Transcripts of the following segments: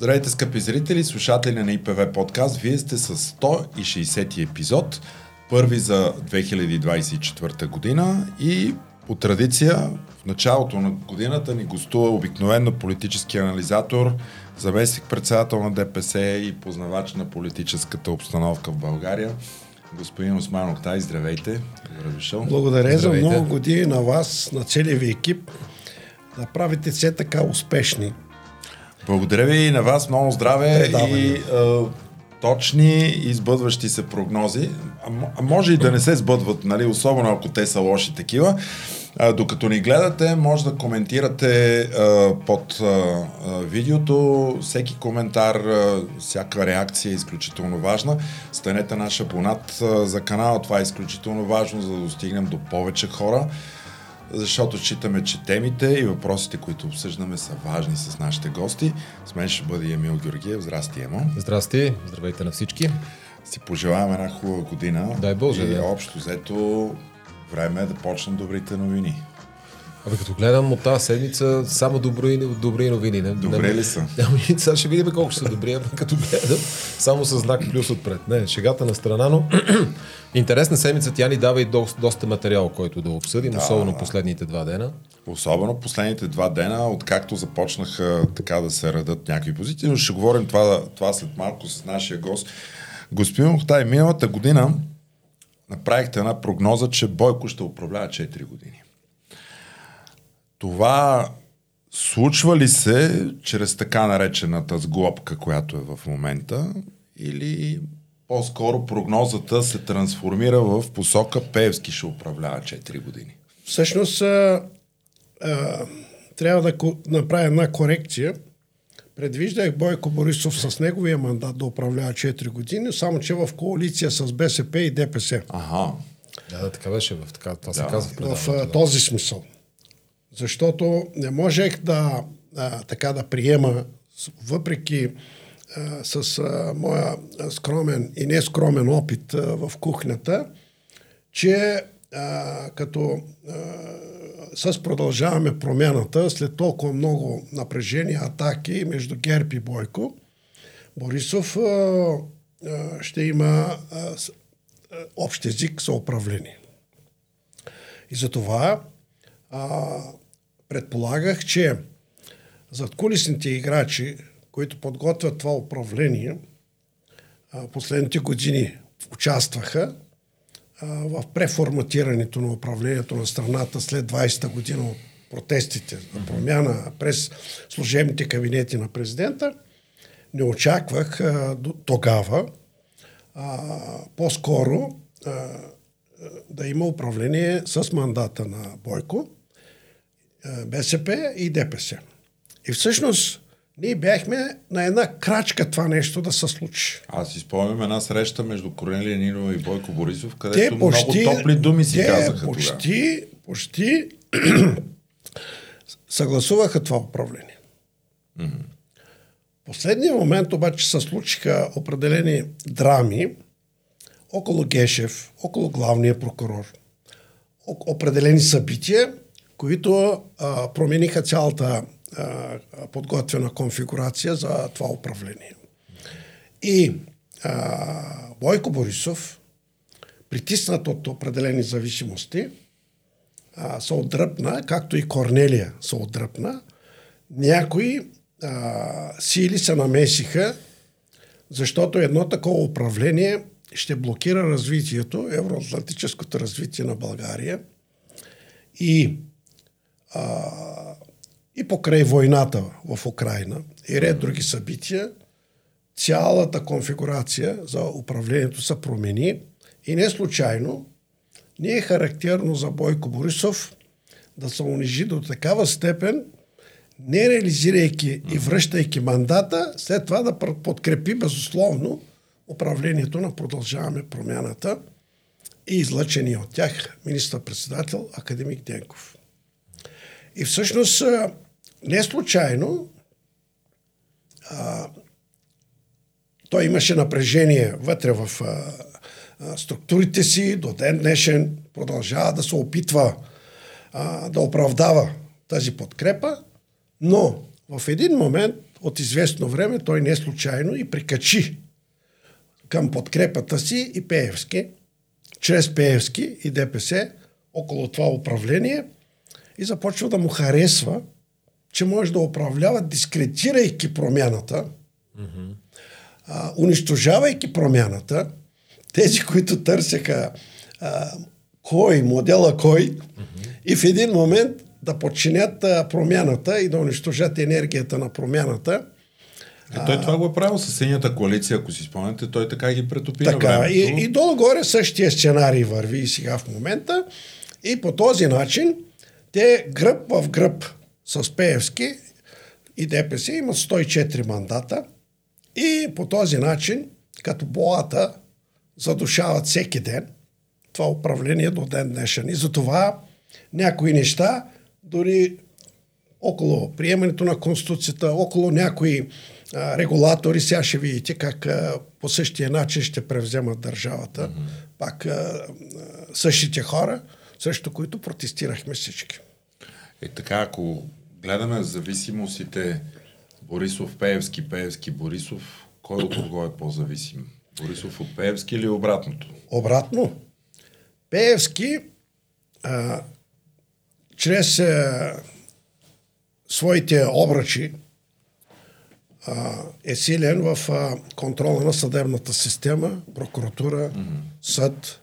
Здравейте, скъпи зрители, слушатели на ИПВ подкаст. Вие сте с 160 епизод, първи за 2024 година и по традиция в началото на годината ни гостува обикновено политически анализатор, заместник председател на ДПС и познавач на политическата обстановка в България. Господин Осман Октай, здравейте. Добре дошъл. Благодаря здравейте. за много години на вас, на целия ви екип, да правите все така успешни благодаря ви и на вас. Много здраве Предаване. и а, точни и сбъдващи се прогнози. А, а може и да не се сбъдват, нали? особено ако те са лоши такива. А, докато ни гледате, може да коментирате а, под а, видеото. Всеки коментар, а, всяка реакция е изключително важна. Станете наш абонат а, за канала. Това е изключително важно, за да достигнем до повече хора защото считаме, че темите и въпросите, които обсъждаме, са важни с нашите гости. С мен ще бъде Емил Георгиев. Здрасти, Емо. Здрасти, здравейте на всички. Си пожелаваме една хубава година. Дай Боже, и да. общо взето време е да почнем добрите новини. Абе, като гледам от тази седмица, само добри, добри новини. Не, Добре ли са? Ами, сега ще видим колко са добри, ама като гледам, само с знак плюс отпред. Не, шегата на страна, но интересна седмица тя ни дава и до, доста материал, който да обсъдим, да. особено последните два дена. Особено последните два дена, откакто започнаха така да се радат някакви позиции, но ще говорим това, това след малко с нашия гост. Господин Охтай, миналата година направихте една прогноза, че Бойко ще управлява 4 години. Това случва ли се чрез така наречената сглобка, която е в момента, или по-скоро прогнозата се трансформира в посока Певски ще управлява 4 години? Всъщност а, а, трябва да направя една корекция. Предвиждах Бойко Борисов с неговия мандат да управлява 4 години, само че в коалиция с БСП и ДПС. Ага. Да, да, така беше. В, така, това да. се казва в, в да. този смисъл защото не можех да, а, така да приема, въпреки а, с а, моя скромен и нескромен опит а, в кухнята, че а, като а, с продължаваме промяната, след толкова много напрежения, атаки между Герб и Бойко, Борисов а, а, ще има а, общ език за управление. И затова предполагах, че зад кулисните играчи, които подготвят това управление, последните години участваха в преформатирането на управлението на страната след 20-та година от протестите на промяна през служебните кабинети на президента. Не очаквах а, тогава а, по-скоро а, да има управление с мандата на Бойко БСП и ДПС. И всъщност ние бяхме на една крачка това нещо да се случи. Аз си спомням една среща между Корнелия Нинова и Бойко Борисов, където те почти, много топли думи си те казаха почти, тогава. почти съгласуваха това управление. Mm-hmm. Последния момент обаче се случиха определени драми около Гешев, около главния прокурор. Определени събития, които а, промениха цялата а, подготвена конфигурация за това управление. И а, Бойко Борисов, притиснат от определени зависимости, а, се отдръпна, както и Корнелия се отдръпна. Някои а, сили се намесиха, защото едно такова управление ще блокира развитието, евроатлантическото развитие на България. И а, и покрай войната в Украина и ред други събития, цялата конфигурация за управлението се промени и не случайно не е характерно за Бойко Борисов да се унижи до такава степен, не реализирайки и връщайки мандата, след това да подкрепи безусловно управлението на Продължаваме промяната и излъчения от тях министър-председател Академик Денков. И всъщност не случайно а, той имаше напрежение вътре в а, структурите си, до ден днешен продължава да се опитва а, да оправдава тази подкрепа, но в един момент от известно време той не случайно и прикачи към подкрепата си и Пеевски, чрез Пеевски и ДПС около това управление и започва да му харесва, че може да управлява, дискретирайки промяната, mm-hmm. а, унищожавайки промяната, тези, които търсеха а, кой, модела кой, mm-hmm. и в един момент да подчинят а, промяната и да унищожат енергията на промяната. Е, той това го е правил с синята коалиция, ако си спомняте, той така ги претопи така, на. И, и долу-горе същия сценарий върви и сега в момента. И по този начин те гръб в гръб с Пеевски и ДПС имат 104 мандата и по този начин, като боата, задушават всеки ден това управление до ден днешен. И затова някои неща, дори около приемането на Конституцията, около някои а, регулатори, сега ще видите как а, по същия начин ще превземат държавата. Mm-hmm. Пак а, същите хора, срещу които протестирахме всички. Е така, ако гледаме зависимостите Борисов, Пеевски, Пеевски, Борисов, кой от кого е по-зависим? Борисов от Пеевски или обратното? Обратно. Пеевски а, чрез а, своите обръчи а, е силен в а, контрола на съдебната система, прокуратура, mm-hmm. съд.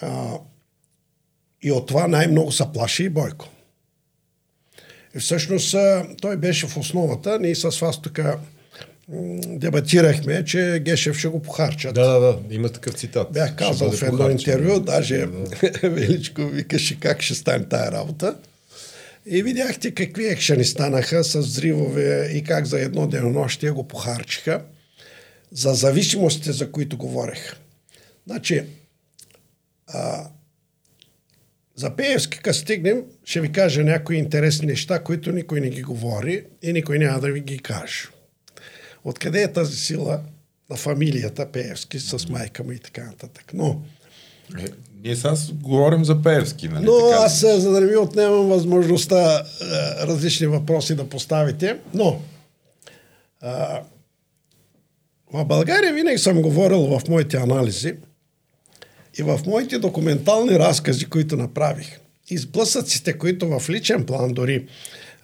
А, и от това най-много се плаши и Бойко. И всъщност той беше в основата. Ние с вас тук дебатирахме, че Гешев ще го похарчат. Да, да, да. Има такъв цитат. Бях казал в едно похарчен, интервю, даже да. Величко викаше как ще стане тая работа. И видяхте какви екшени станаха с взривове и как за едно денонощие го похарчиха. За зависимостите, за които говорех. Значи, а, за Пеевски, като стигнем, ще ви кажа някои интересни неща, които никой не ги говори и никой няма да ви ги каже. Откъде е тази сила на фамилията Пеевски с майка му и така нататък. Но... Е, ние сега говорим за Пеевски, нали? Но така? аз, за да не ви отнемам възможността е, различни въпроси да поставите, но а, в България винаги съм говорил в моите анализи, и в моите документални разкази, които направих, и сблъсъците, които в личен план дори,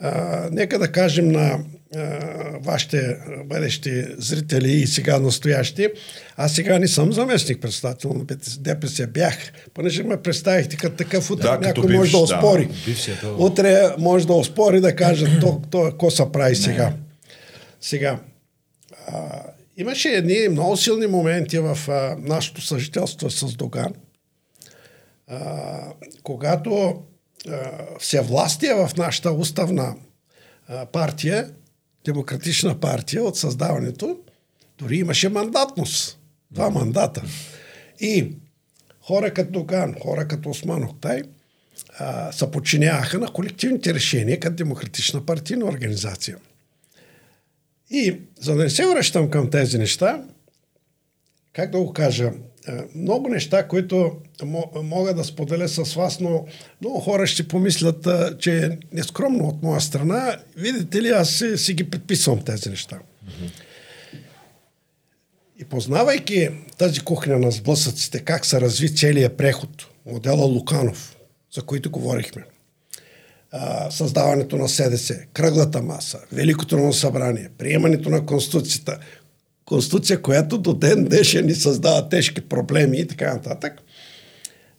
а, нека да кажем на а, вашите бъдещи зрители и сега настоящи, аз сега не съм заместник председател на ДПС, бях, понеже ме представихте като такъв утре, да, някой бивш, може да оспори. Да, утре може да оспори да каже то, то, какво се прави сега. Сега, а, Имаше едни много силни моменти в а, нашето съжителство с Доган, а, когато а, всевластие в нашата уставна а, партия, демократична партия от създаването, дори имаше мандатност. Два мандата. И хора като Доган, хора като Осман Октай, се подчиняваха на колективните решения като демократична партийна организация. И за да не се връщам към тези неща, как да го кажа, е, много неща, които мога да споделя с вас, но много хора ще помислят, е, че е нескромно от моя страна. Видите ли, аз си, ги предписвам тези неща. И познавайки тази кухня на сблъсъците, как се разви целият преход, модела Луканов, за които говорихме, създаването на СДС, кръглата маса, Великото ново събрание, приемането на Конституцията, Конституция, която до ден днешен ни създава тежки проблеми и така нататък.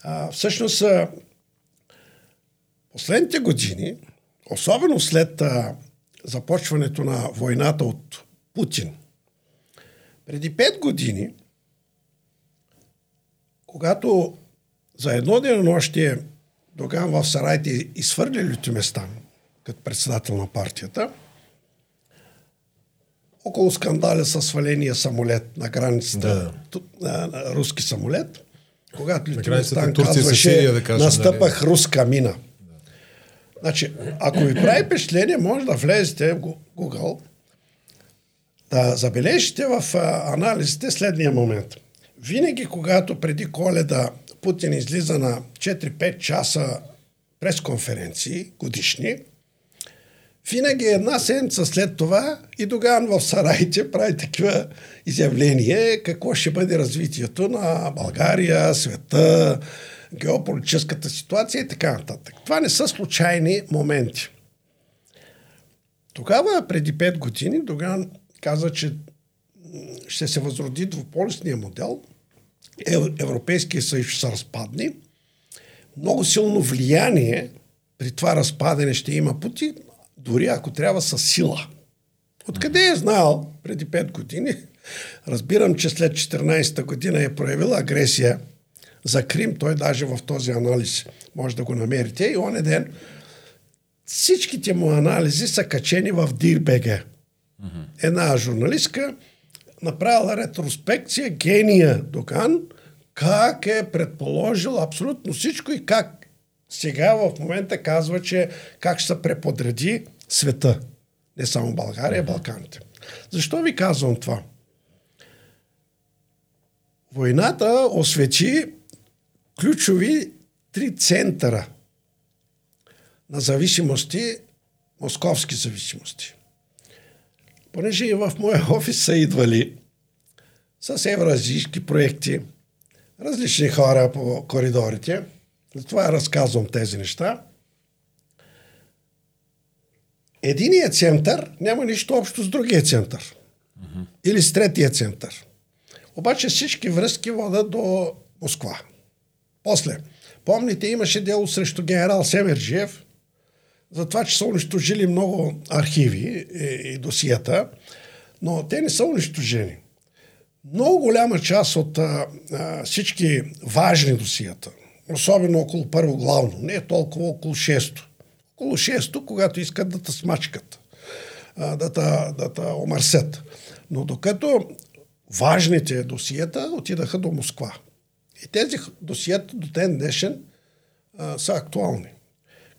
А, всъщност, а, последните години, особено след а, започването на войната от Путин, преди пет години, когато за едно денонощие Доган в Сарайте изхвърли Лютиместан като председател на партията. Около скандали с сваления самолет на границата, да. руски самолет, когато Лютиместан казваше, Сирия, да кажем, настъпах нали? руска мина. Да. Значи, ако ви прави впечатление, може да влезете в Google, да забележите в анализите следния момент. Винаги, когато преди коледа Путин излиза на 4-5 часа пресконференции годишни, винаги една седмица след това и Доган в Сарайте прави такива изявления, какво ще бъде развитието на България, света, геополитическата ситуация и така нататък. Това не са случайни моменти. Тогава, преди 5 години, Доган каза, че ще се възроди двуполисния модел, Европейския съюз ще се разпадне, много силно влияние при това разпадане ще има Путин, дори ако трябва с сила. Откъде е знаел преди 5 години? Разбирам, че след 14-та година е проявила агресия за Крим. Той даже в този анализ може да го намерите. И он ден всичките му анализи са качени в DIRBG. Една журналистка направила ретроспекция гения Доган, как е предположил абсолютно всичко и как сега в момента казва, че как ще се преподреди света. Не само България, Балканите. Защо ви казвам това? Войната освети ключови три центъра на зависимости, московски зависимости. Понеже и в моя офис са идвали с евразийски проекти, различни хора по коридорите, затова разказвам тези неща. Единият център няма нищо общо с другия център. Uh-huh. Или с третия център. Обаче всички връзки водят до Москва. После, помните, имаше дело срещу генерал Семерджиев, за това, че са унищожили много архиви и, и досията, но те не са унищожени. Много голяма част от а, а, всички важни досията, особено около първо главно, не е толкова около шесто. Около шесто, когато искат да те смачкат, а, да те да омърсят. Но докато важните досията отидаха до Москва. И тези досията до ден днешен а, са актуални.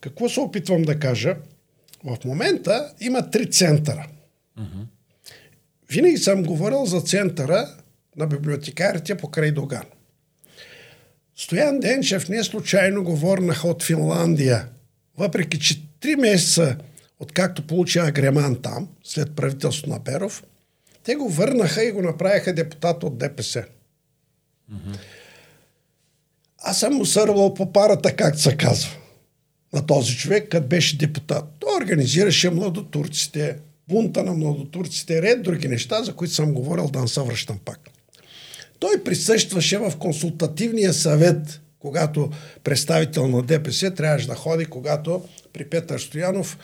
Какво се опитвам да кажа? В момента има три центъра. Uh-huh. Винаги съм говорил за центъра на библиотекарите покрай Доган. Стоян Денчев не случайно го върнаха от Финландия, въпреки че три месеца откакто получи агреман там, след правителството на Перов, те го върнаха и го направиха депутат от ДПС. Mm-hmm. Аз съм му сървал по парата, както се казва, на този човек, като беше депутат. Той организираше младотурците, бунта на младотурците, ред други неща, за които съм говорил, да не се връщам пак. Той присъстваше в консултативния съвет, когато представител на ДПС трябваше да ходи, когато при Петър Стоянов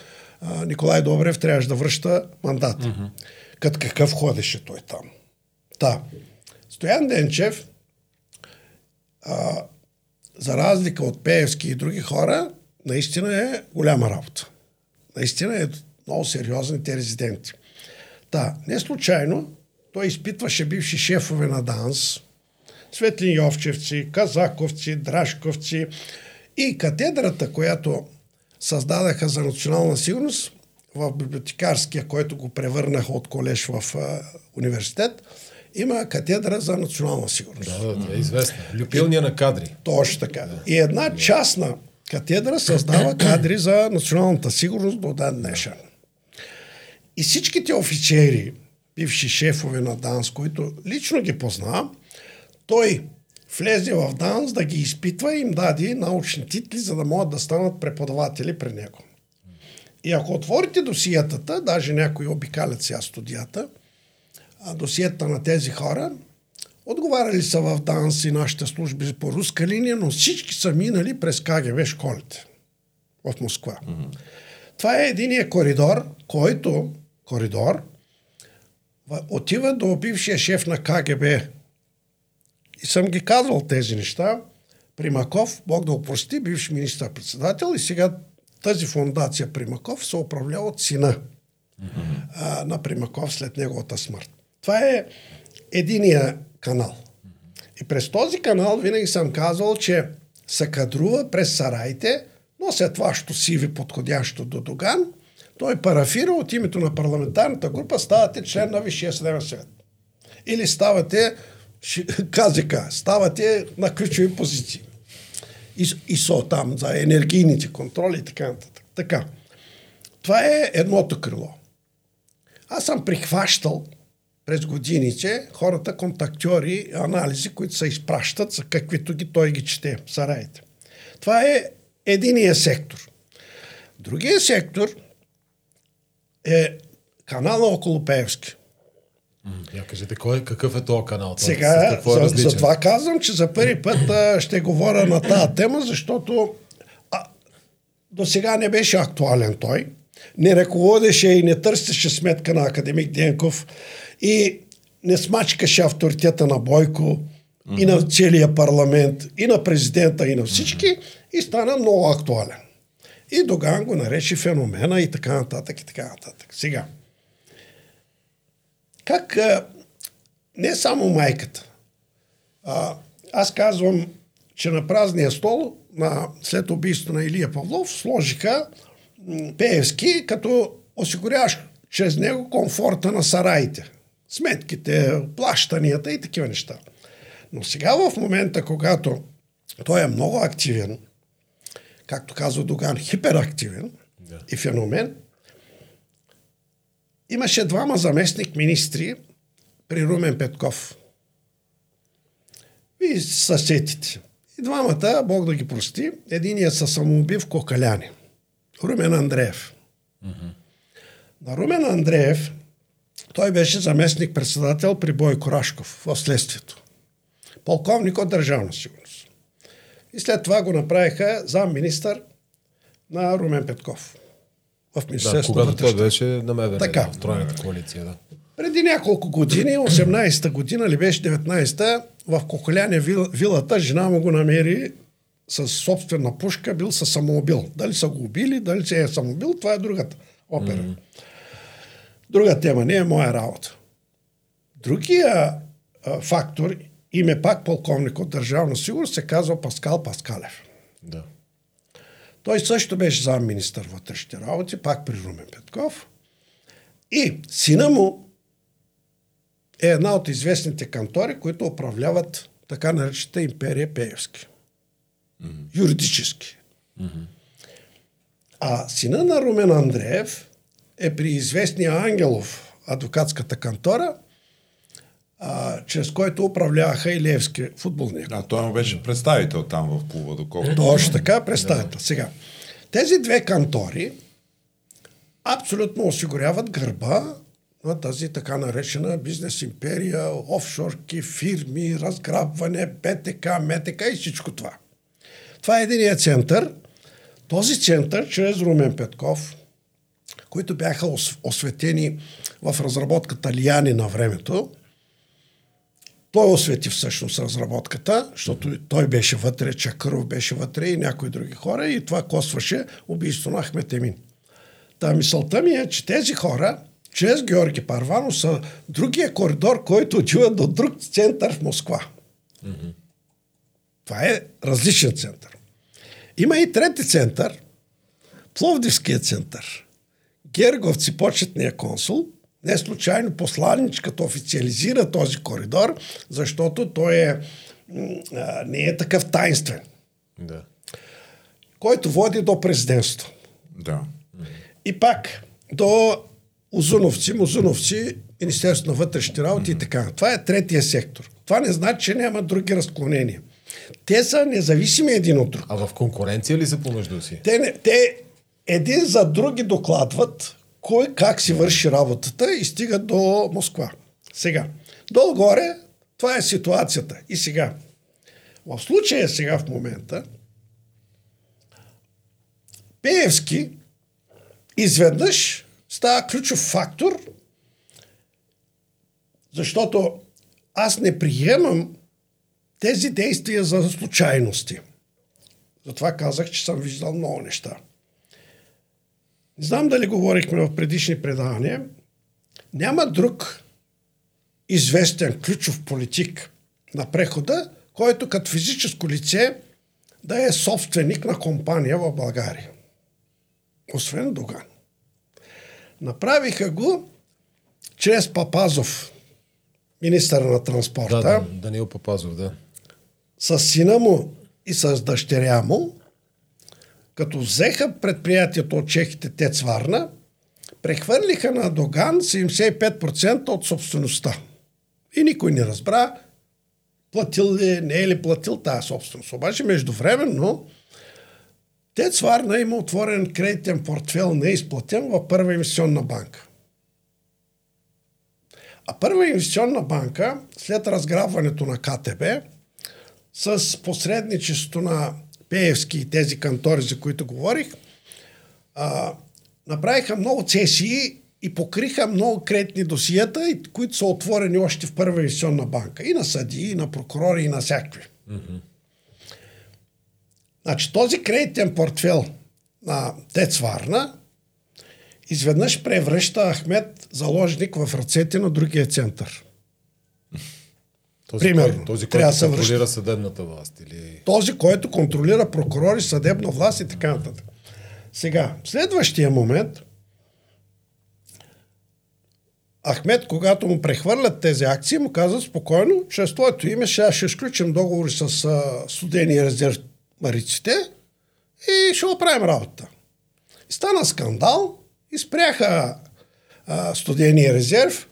Николай Добрев трябваше да връща мандата. Mm-hmm. Като какъв ходеше той там. Та. Стоян Денчев, а, за разлика от Пеевски и други хора, наистина е голяма работа. Наистина е много сериозните резиденти. Та, не случайно той изпитваше бивши шефове на ДАНС, Светлин Йовчевци, Казаковци, Драшковци и катедрата, която създадаха за национална сигурност в библиотекарския, който го превърнаха от колеж в а, университет, има катедра за национална сигурност. Да, да, е известна. Люпилния на кадри. Точно така. Да. И една частна катедра създава кадри за националната сигурност до ден днешен. И всичките офицери, бивши шефове на ДАНС, които лично ги познавам, той влезе в ДАНС да ги изпитва и им даде научни титли, за да могат да станат преподаватели при него. И ако отворите досиетата, даже някои обикалят сега студията, а досиета на тези хора, отговаряли са в ДАНС и нашите служби по руска линия, но всички са минали през КГБ школите в Москва. Mm-hmm. Това е единия коридор, който коридор отива до бившия шеф на КГБ. И съм ги казвал тези неща. Примаков, Бог да опрости, бивш министър-председател и сега тази фундация Примаков се управлява от сина mm-hmm. а, на Примаков след неговата смърт. Това е единия канал. И през този канал винаги съм казвал, че се кадрува през сарайте, но след това, сиви подходящо до Доган, той парафира от името на парламентарната група, ставате член на Висшия съдебен съвет. Или ставате КЗК, ставате на ключови позиции. И, и со там за енергийните контроли и така нататък. Така. Това е едното крило. Аз съм прихващал през годините хората, контактьори, анализи, които се изпращат, за каквито ги той ги чете в сараите. Това е единия сектор. Другия сектор е канала около Пеевски. Я кажете, кой, какъв е този канал? Сега, е за, за това казвам, че за първи път а, ще говоря на тази тема, защото до сега не беше актуален той. Не ръководеше и не търсеше сметка на академик Денков и не смачкаше авторитета на Бойко mm-hmm. и на целия парламент, и на президента, и на всички, mm-hmm. и стана много актуален. И Доган го нарече феномена и така нататък, и така нататък. Сега, как не само майката. А, аз казвам, че на празния стол на, след убийството на Илия Павлов сложиха Пеевски, като осигуряваш чрез него комфорта на сараите. Сметките, плащанията и такива неща. Но сега в момента, когато той е много активен, както казва Доган, хиперактивен да. и феномен, Имаше двама заместник министри при Румен Петков. И съсетите. И двамата, Бог да ги прости, единият са самоубив Кокаляни. Румен Андреев. Mm-hmm. На Румен Андреев той беше заместник председател при Бойко Рашков в следствието. Полковник от Държавна сигурност. И след това го направиха зам министър на Румен Петков в Министерството да, когато той беше на МВР, така. в тройната коалиция. Да. Преди няколко години, 18-та година или беше 19-та, в Коколяне вилата жена му го намери с собствена пушка, бил със самоубил. Дали са го убили, дали се е самоубил, това е другата опера. Mm-hmm. Друга тема, не е моя работа. Другия а, фактор, име пак полковник от Държавна сигурност, се казва Паскал Паскалев. Да. Той също беше зам министър вътрешните работи, пак при Румен Петков. И сина му е една от известните кантори, които управляват така наречената империя Пеевски. Mm-hmm. Юридически. Mm-hmm. А сина на Румен Андреев е при известния Ангелов адвокатската кантора – а, чрез който управляваха и Левски футболния А той му беше представител там в клуба, доколко. Точно така, представител. Сега, тези две кантори абсолютно осигуряват гърба на тази така наречена бизнес империя, офшорки, фирми, разграбване, БТК, МТК и всичко това. Това е единия център. Този център, чрез Румен Петков, които бяха осветени в разработката Лияни на времето, той освети всъщност разработката, защото той беше вътре, Чакъров беше вътре и някои други хора и това костваше убийство на Ахмет Емин. Та мисълта ми е, че тези хора, чрез Георги Парвано, са другия коридор, който отива до друг център в Москва. Mm-hmm. Това е различен център. Има и трети център, Пловдивския център. Герговци, почетния консул – не случайно посланичката официализира този коридор, защото той е, не е такъв тайнствен. Да. Който води до президентство. Да. И пак до Озуновци, Музуновци, Министерството на вътрешните работи mm-hmm. и така. Това е третия сектор. Това не значи, че няма други разклонения. Те са независими един от друг. А в конкуренция ли са помежду си? Те, не, те един за други докладват кой как си върши работата и стига до Москва. Сега, долу-горе, това е ситуацията. И сега, в случая сега в момента, Пеевски изведнъж става ключов фактор, защото аз не приемам тези действия за случайности. Затова казах, че съм виждал много неща. Не знам дали говорихме в предишни предавания. Няма друг известен ключов политик на прехода, който като физическо лице да е собственик на компания в България. Освен Доган. Направиха го чрез Папазов, министър на транспорта. Да, да, Данил Папазов, да. С сина му и с дъщеря му, като взеха предприятието от чехите Тец Варна, прехвърлиха на Доган 75% от собствеността. И никой не разбра платил ли, не е ли платил тази собственост. Обаче междувременно Тец Варна има отворен кредитен портфел неизплатен в Първа инвестиционна банка. А Първа инвестиционна банка, след разграбването на КТБ, с посредничеството на Пеевски и тези кантори, за които говорих, а, направиха много цесии и покриха много кредитни досиета, които са отворени още в Първа инвестиционна банка. И на съди, и на прокурори, и на всякакви. Mm-hmm. Значи този кредитен портфел на Тец Варна изведнъж превръща Ахмед заложник в ръцете на другия център. Този, Примерно, кой, този, който контролира съдебната власт? Или... Този, който контролира прокурори, съдебна власт и така нататък. Сега, следващия момент, Ахмед, когато му прехвърлят тези акции, му казват спокойно, чрез твоето име ще, ще изключим договори с а, студени резерв мариците и ще оправим работа. И стана скандал и спряха а, студения резерв.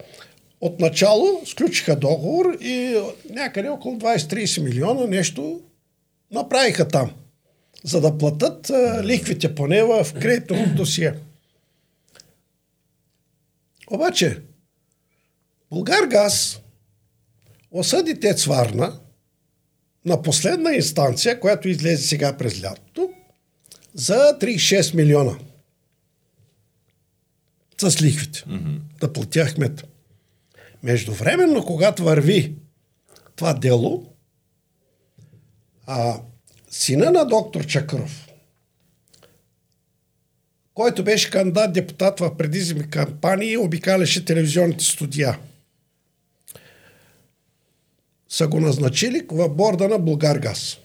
Отначало сключиха договор и някъде около 20-30 милиона нещо направиха там, за да платят а, лихвите поне в кредитното досие. Обаче, Българ газ осъди Тец Варна на последна инстанция, която излезе сега през лятото, за 36 милиона. С лихвите. Mm-hmm. Да платя Ахмет. Междувременно, когато върви това дело, а, сина на доктор Чакров, който беше кандидат депутат в предизми кампании, обикаляше телевизионните студия са го назначили в борда на Българгаз.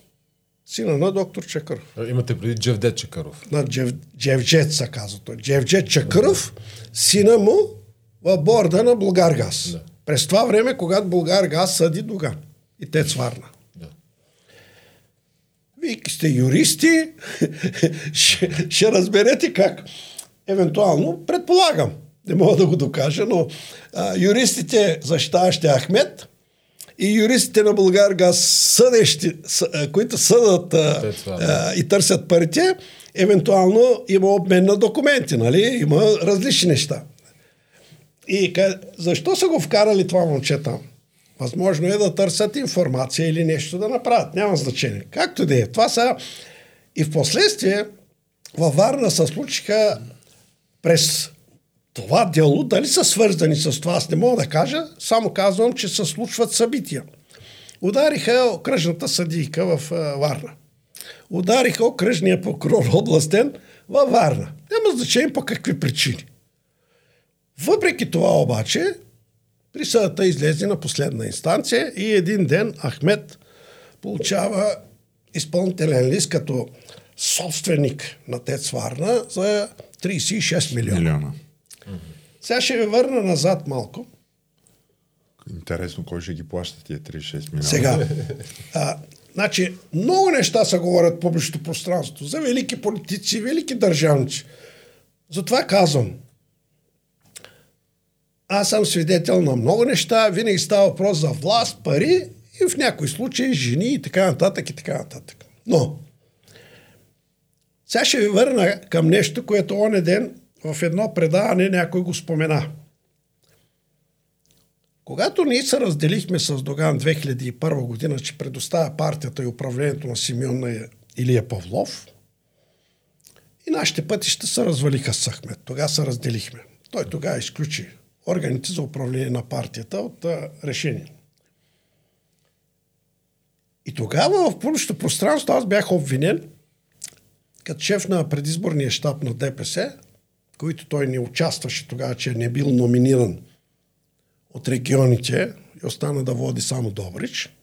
Сина на доктор Чакъров. Имате преди Джевдет Чакъров. На Джев, Джевджет са казва той. Джевджет Чакъров, сина му в борда на Българгаз. Да. През това време, когато Българгаз съди Доган и те сварна. Да. Вие сте юристи, ще, ще разберете как. Евентуално, предполагам, не мога да го докажа, но а, юристите, защитаващи Ахмед, и юристите на Българгаз, съдещи, които съдат а, а, и търсят парите, евентуално има обмен на документи, нали? Има различни неща. И защо са го вкарали това момче там? Възможно е да търсят информация или нещо да направят. Няма значение. Както да е. Това са... И в последствие във Варна се случиха през това дело, дали са свързани с това, аз не мога да кажа, само казвам, че се случват събития. Удариха окръжната съдийка в Варна. Удариха окръжния прокурор областен във Варна. Няма значение по какви причини. Въпреки това обаче, присъдата излезе на последна инстанция и един ден Ахмед получава изпълнителен лист като собственик на ТЕЦ Варна за 36 милиона. милиона. Сега ще ви върна назад малко. Интересно, кой ще ги плаща тия 36 милиона? Сега. А, значи, много неща се говорят в публичното пространство. За велики политици, велики държавници. Затова казвам. Аз съм свидетел на много неща. Винаги става въпрос за власт, пари и в някои случаи жени и така нататък и така нататък. Но, сега ще ви върна към нещо, което оне ден в едно предаване някой го спомена. Когато ние се разделихме с Доган 2001 година, че предоставя партията и управлението на Симеон на Илия Павлов, и нашите пътища се развалиха с Ахмед. Тогава се разделихме. Той тогава изключи органите за управление на партията от а, решение. И тогава в публичното пространство аз бях обвинен като шеф на предизборния щаб на ДПС които той не участваше тогава, че не бил номиниран от регионите и остана да води само Добрич.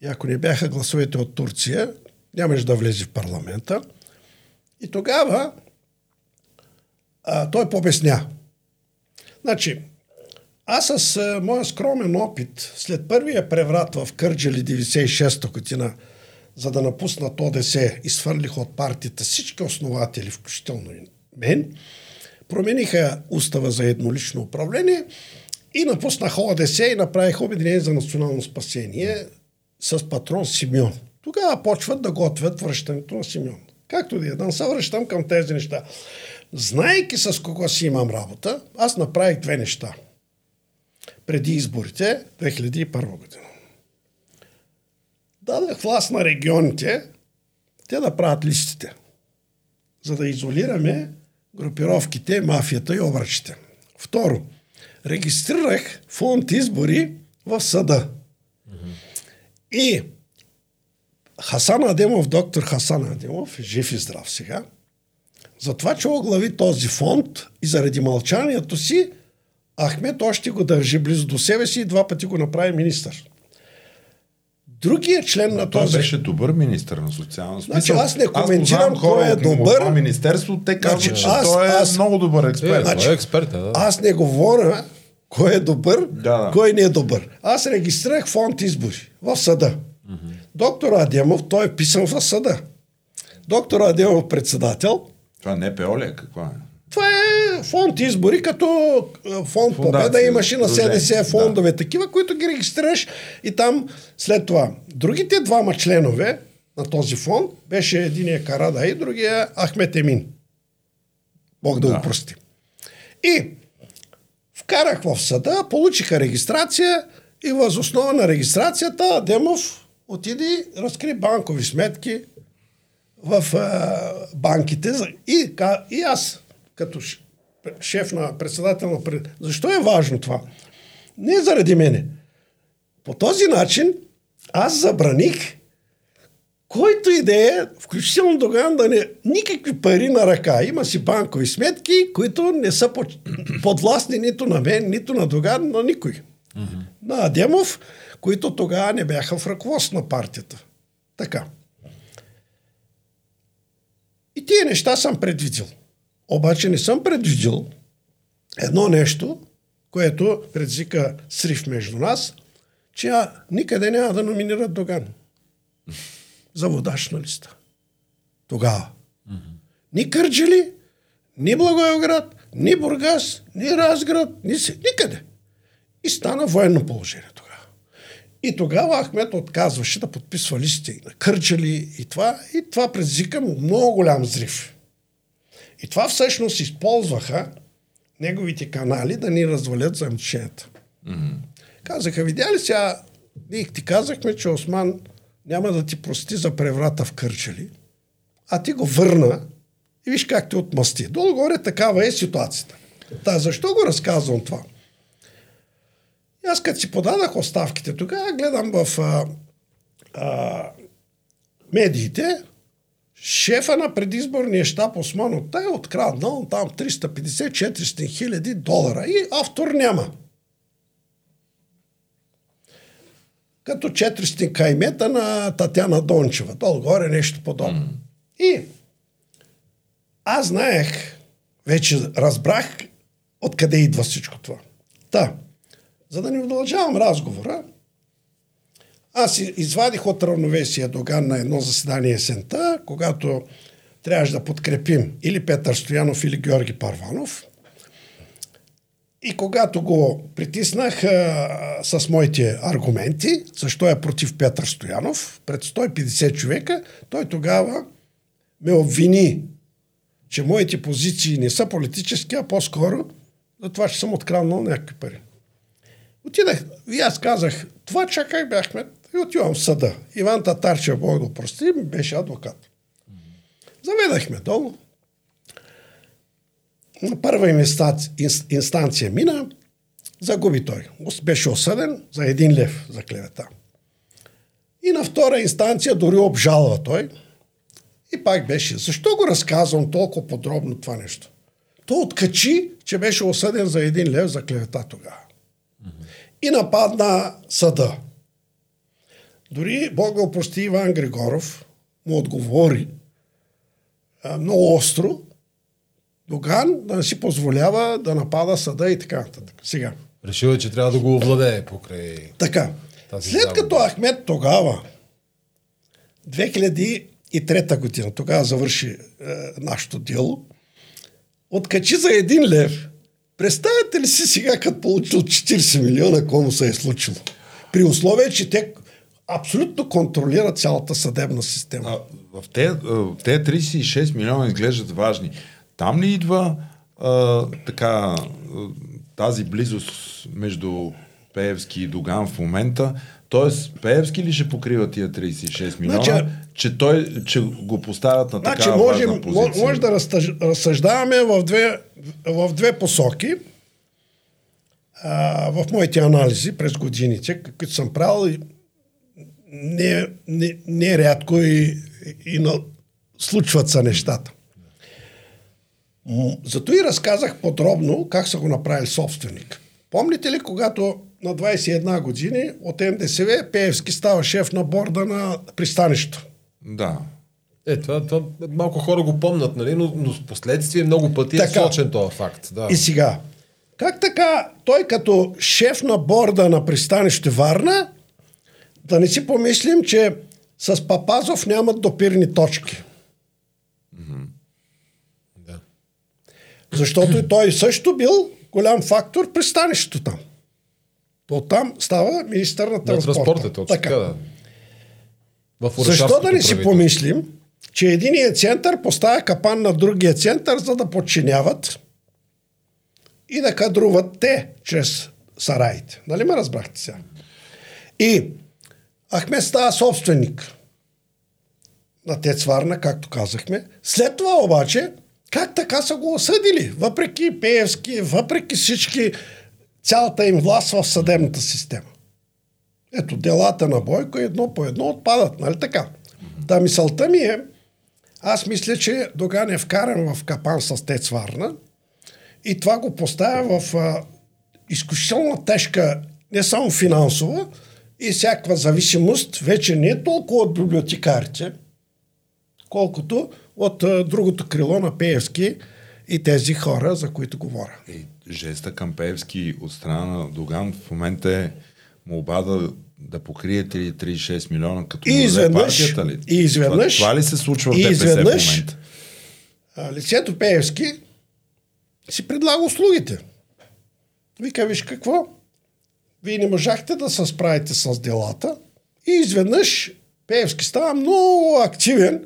И ако не бяха гласовете от Турция, нямаше да влезе в парламента. И тогава а, той побесня. Значи, аз с а, моя скромен опит, след първия преврат в Кърджали 96-та година за да напуснат ОДС и свърлиха от партията всички основатели, включително и мен, промениха устава за еднолично управление и напуснаха ОДС и направиха Обединение за национално спасение с патрон Симеон. Тогава почват да готвят връщането на Симеон. Както да е, да се връщам към тези неща. Знайки с кого си имам работа, аз направих две неща. Преди изборите 2001 година. Дадах власт на регионите, те да правят листите, за да изолираме групировките, мафията и обръчите. Второ, регистрирах фонд избори в съда. И Хасан Адемов, доктор Хасан Адемов, жив и здрав сега, за това, че оглави този фонд и заради мълчанието си, Ахмед още го държи близо до себе си и два пъти го направи министър. Другия член на този... Той беше добър министър на социална Значи аз не коментирам кой е добър. Това министерство, те казват, Значи, че аз- той е аз- много добър експерт. Е, Значи, е експерт, да. Аз не говоря кой е добър, Да, да. кой не е добър. Аз регистрирах фонд избори в съда. Доктор Адемов, той е писан в съда. Доктор Адемов председател. Това не е ли? е? Каква е? Това е фонд избори, като е, фонд Фундация, Победа имаше на СДС фондове, такива, които ги регистрираш и там след това. Другите двама членове на този фонд беше единия Карада и другия Ахмет Емин. Бог да, Да. го прости. И вкарах в съда, получиха регистрация и въз основа на регистрацията Адемов отиде, разкри банкови сметки в а, банките и, и аз като шеф на председател на пред... Защо е важно това? Не заради мене. По този начин аз забраних който и да е, включително Доган, да не никакви пари на ръка. Има си банкови сметки, които не са под, подвластни нито на мен, нито на Доган, на никой. На Адемов, които тогава не бяха в ръководство на партията. Така. И тия неща съм предвидил. Обаче не съм предвидил едно нещо, което предизвика срив между нас, че никъде няма да номинират Доган за водач на листа. Тогава. Ни Кърджили, ни Благоевград, ни Бургас, ни Разград, ни се, никъде. И стана военно положение тогава. И тогава Ахмет отказваше да подписва листи на Кърджали и това, и това предизвика много голям зрив. И това всъщност използваха неговите канали да ни развалят взаимоотношенията. Казаха, видя ли сега, ние ти казахме, че Осман няма да ти прости за преврата в Кърчали, а ти го върна и виж как те отмъсти. Долу-горе такава е ситуацията. Та, защо го разказвам това? И аз като си подадах оставките тогава, гледам в а, а, медиите, шефа на предизборния щаб Осман от тая откраднал там 350-400 хиляди долара и автор няма. Като 400 каймета на Татяна Дончева. Долу-горе нещо подобно. И аз знаех, вече разбрах откъде идва всичко това. Та, за да не удължавам разговора, аз извадих от равновесие Доган на едно заседание есента, когато трябваше да подкрепим или Петър Стоянов, или Георги Парванов. И когато го притиснах а, с моите аргументи, защо е против Петър Стоянов, пред 150 човека, той тогава ме обвини, че моите позиции не са политически, а по-скоро за това, че съм откраднал някакви пари. Отидах и аз казах, това чакай бяхме и отивам в съда. Иван Татарчев, Бог го прости, беше адвокат. Заведахме долу. На първа инстанция, инстанция мина, загуби той. Беше осъден за един лев за клевета. И на втора инстанция дори обжалва той. И пак беше. Защо го разказвам толкова подробно това нещо? То откачи, че беше осъден за един лев за клевета тогава. И нападна съда. Дори Бог го прости Иван Григоров, му отговори много остро, Доган да не си позволява да напада съда и така нататък. Сега. Решил е, че трябва да го овладее покрай... Така. Тази След загуба. като Ахмед тогава 2003 година, тогава завърши е, нашето дело, откачи за един лев. Представете ли си сега, като получил 40 милиона, какво му се е случило? При условие, че те абсолютно контролират цялата съдебна система. А, в те, те 36 милиона изглеждат важни. Там ли идва а, така тази близост между Пеевски и Доган в момента? Тоест, Пеевски ли ще покрива тия 36 милиона, значи, че, той, че го поставят на значи, такава може, важна позиция? Може да разсъждаваме в две, в две посоки. А, в моите анализи през годините, които съм правил, не, не, не рядко и, и на, случват се нещата. Зато и разказах подробно как са го направили собственик. Помните ли, когато на 21 години от МДСВ Пеевски става шеф на борда на пристанището? Да. Е, това, това малко хора го помнят, нали? но, но с последствие много пъти е така, е сочен този факт. Да. И сега, как така той като шеф на борда на пристанище Варна, да не си помислим, че с Папазов нямат допирни точки. Mm-hmm. Да. Защото и той също бил голям фактор пристанището там. То там става министър на транспорта. На транспорта, точно така. да. Защо да не си помислим, че единият център поставя капан на другия център, за да подчиняват и да кадруват те чрез сараите. Нали ме разбрахте сега? И Ахмед става собственик на Тецварна, както казахме. След това обаче, как така са го осъдили? Въпреки Пеевски, въпреки всички, цялата им власт в съдебната система. Ето, делата на Бойко едно по едно отпадат, нали така? Та мисълта ми е, аз мисля, че Доган е вкаран в капан с Тецварна и това го поставя в а, изключително тежка, не само финансова, и всякаква зависимост вече не е толкова от библиотекарите, колкото от а, другото крило на Пеевски и тези хора, за които говоря. И жеста към Пеевски от страна на Доган в момента е молба да, да покриете ли 36 милиона като и изведнъж, партията ли? И изведнъж, това, това ли се случва в ДПС изведнъж, в момента? лицето Пеевски си предлага услугите. Вика, виж какво? Вие не можахте да се справите с делата и изведнъж Пеевски става много активен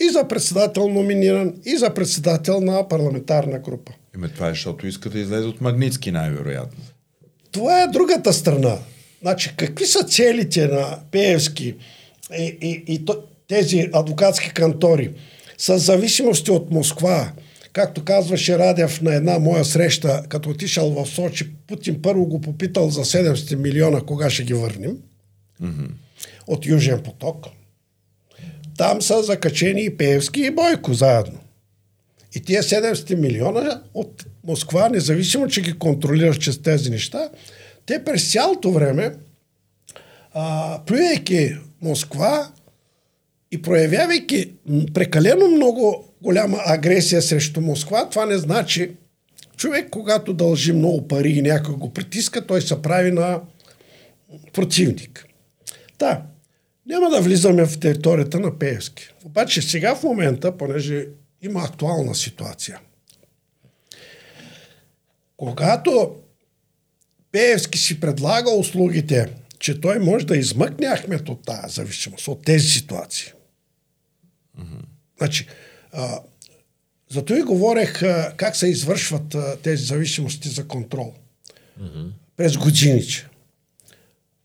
и за председател номиниран, и за председател на парламентарна група. Име това е, защото иска да излезе от Магницки най-вероятно. Това е другата страна. Значи, какви са целите на Пеевски и, и, и тези адвокатски кантори? С зависимости от Москва, както казваше Радев на една моя среща, като отишъл в Сочи, Путин първо го попитал за 700 милиона, кога ще ги върнем, mm-hmm. от Южен поток. Там са закачени и Пеевски и Бойко заедно. И тия 700 милиона от Москва, независимо, че ги контролираш чрез тези неща, те през цялото време, а, плюйки Москва и проявявайки прекалено много голяма агресия срещу Москва, това не значи, човек, когато дължи много пари и някой го притиска, той се прави на противник. Да, няма да влизаме в територията на Пеевски. Обаче сега в момента, понеже има актуална ситуация. Когато Пеевски си предлага услугите, че той може да измъкне Ахмет от тази зависимост, от тези ситуации. Mm-hmm. Значи, а, зато и говорех а, как се извършват а, тези зависимости за контрол. Mm-hmm. През годините.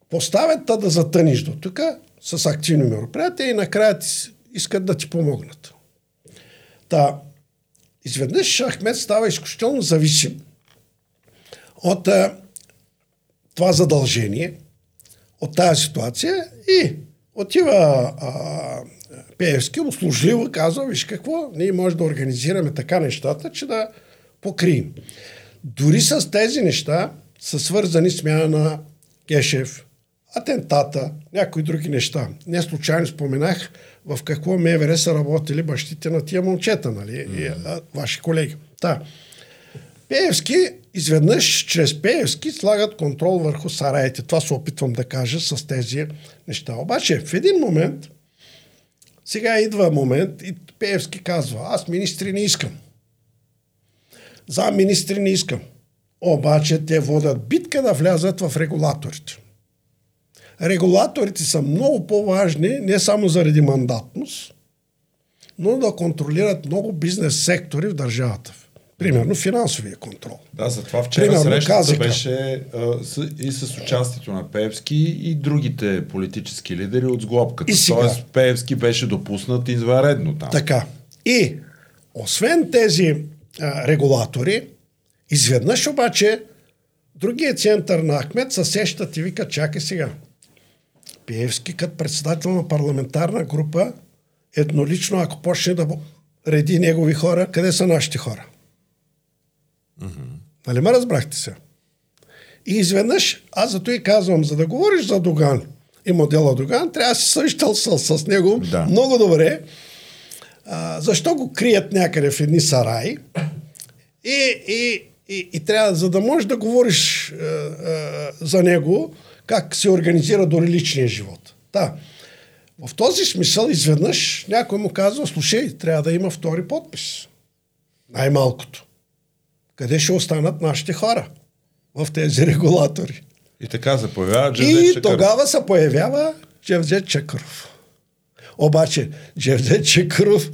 Поставят да затъниш до тук с активни мероприятия и накрая ти искат да ти помогнат. Та, изведнъж Ахмед става изключително зависим от а, това задължение, от тази ситуация и отива а, Пеевски, услужливо казва, виж какво, ние може да организираме така нещата, че да покрием. Дори с тези неща са свързани смяна на Гешев, атентата, някои други неща. Не случайно споменах в какво МВР са работили бащите на тия момчета, нали, mm-hmm. и, ваши колеги. Та. Пеевски изведнъж чрез Пеевски слагат контрол върху сараите. Това се опитвам да кажа с тези неща. Обаче в един момент Сега идва момент и Пеевски казва, аз министри не искам. За министри не искам. Обаче те водят битка да влязат в регулаторите. Регулаторите са много по-важни не само заради мандатност, но да контролират много бизнес сектори в държавата. Примерно финансовия контрол. Да, затова вчера Примерно, срещата казика. беше а, с, и с участието на Певски и другите политически лидери от сглобката. И сега. Тоест Певски беше допуснат извънредно там. Така. И освен тези а, регулатори, изведнъж обаче другия център на Ахмед се сещат и вика, чакай сега. Пиевски като председател на парламентарна група еднолично, ако почне да реди негови хора, къде са нашите хора? Mm-hmm. Нали ме разбрахте се? И изведнъж, аз зато и казвам, за да говориш за Доган и модела Доган, трябва да си същал с, с него да. много добре. А, защо го крият някъде в едни сараи? И, и, и, и трябва, за да можеш да говориш а, а, за него, как се организира дори личния живот. Да. В този смисъл изведнъж някой му казва, слушай, трябва да има втори подпис. Най-малкото. Къде ще останат нашите хора в тези регулатори? И така се появява Джевдет И Чакъров. тогава се появява Джевдет Чакъров. Обаче Джевдет Чакъров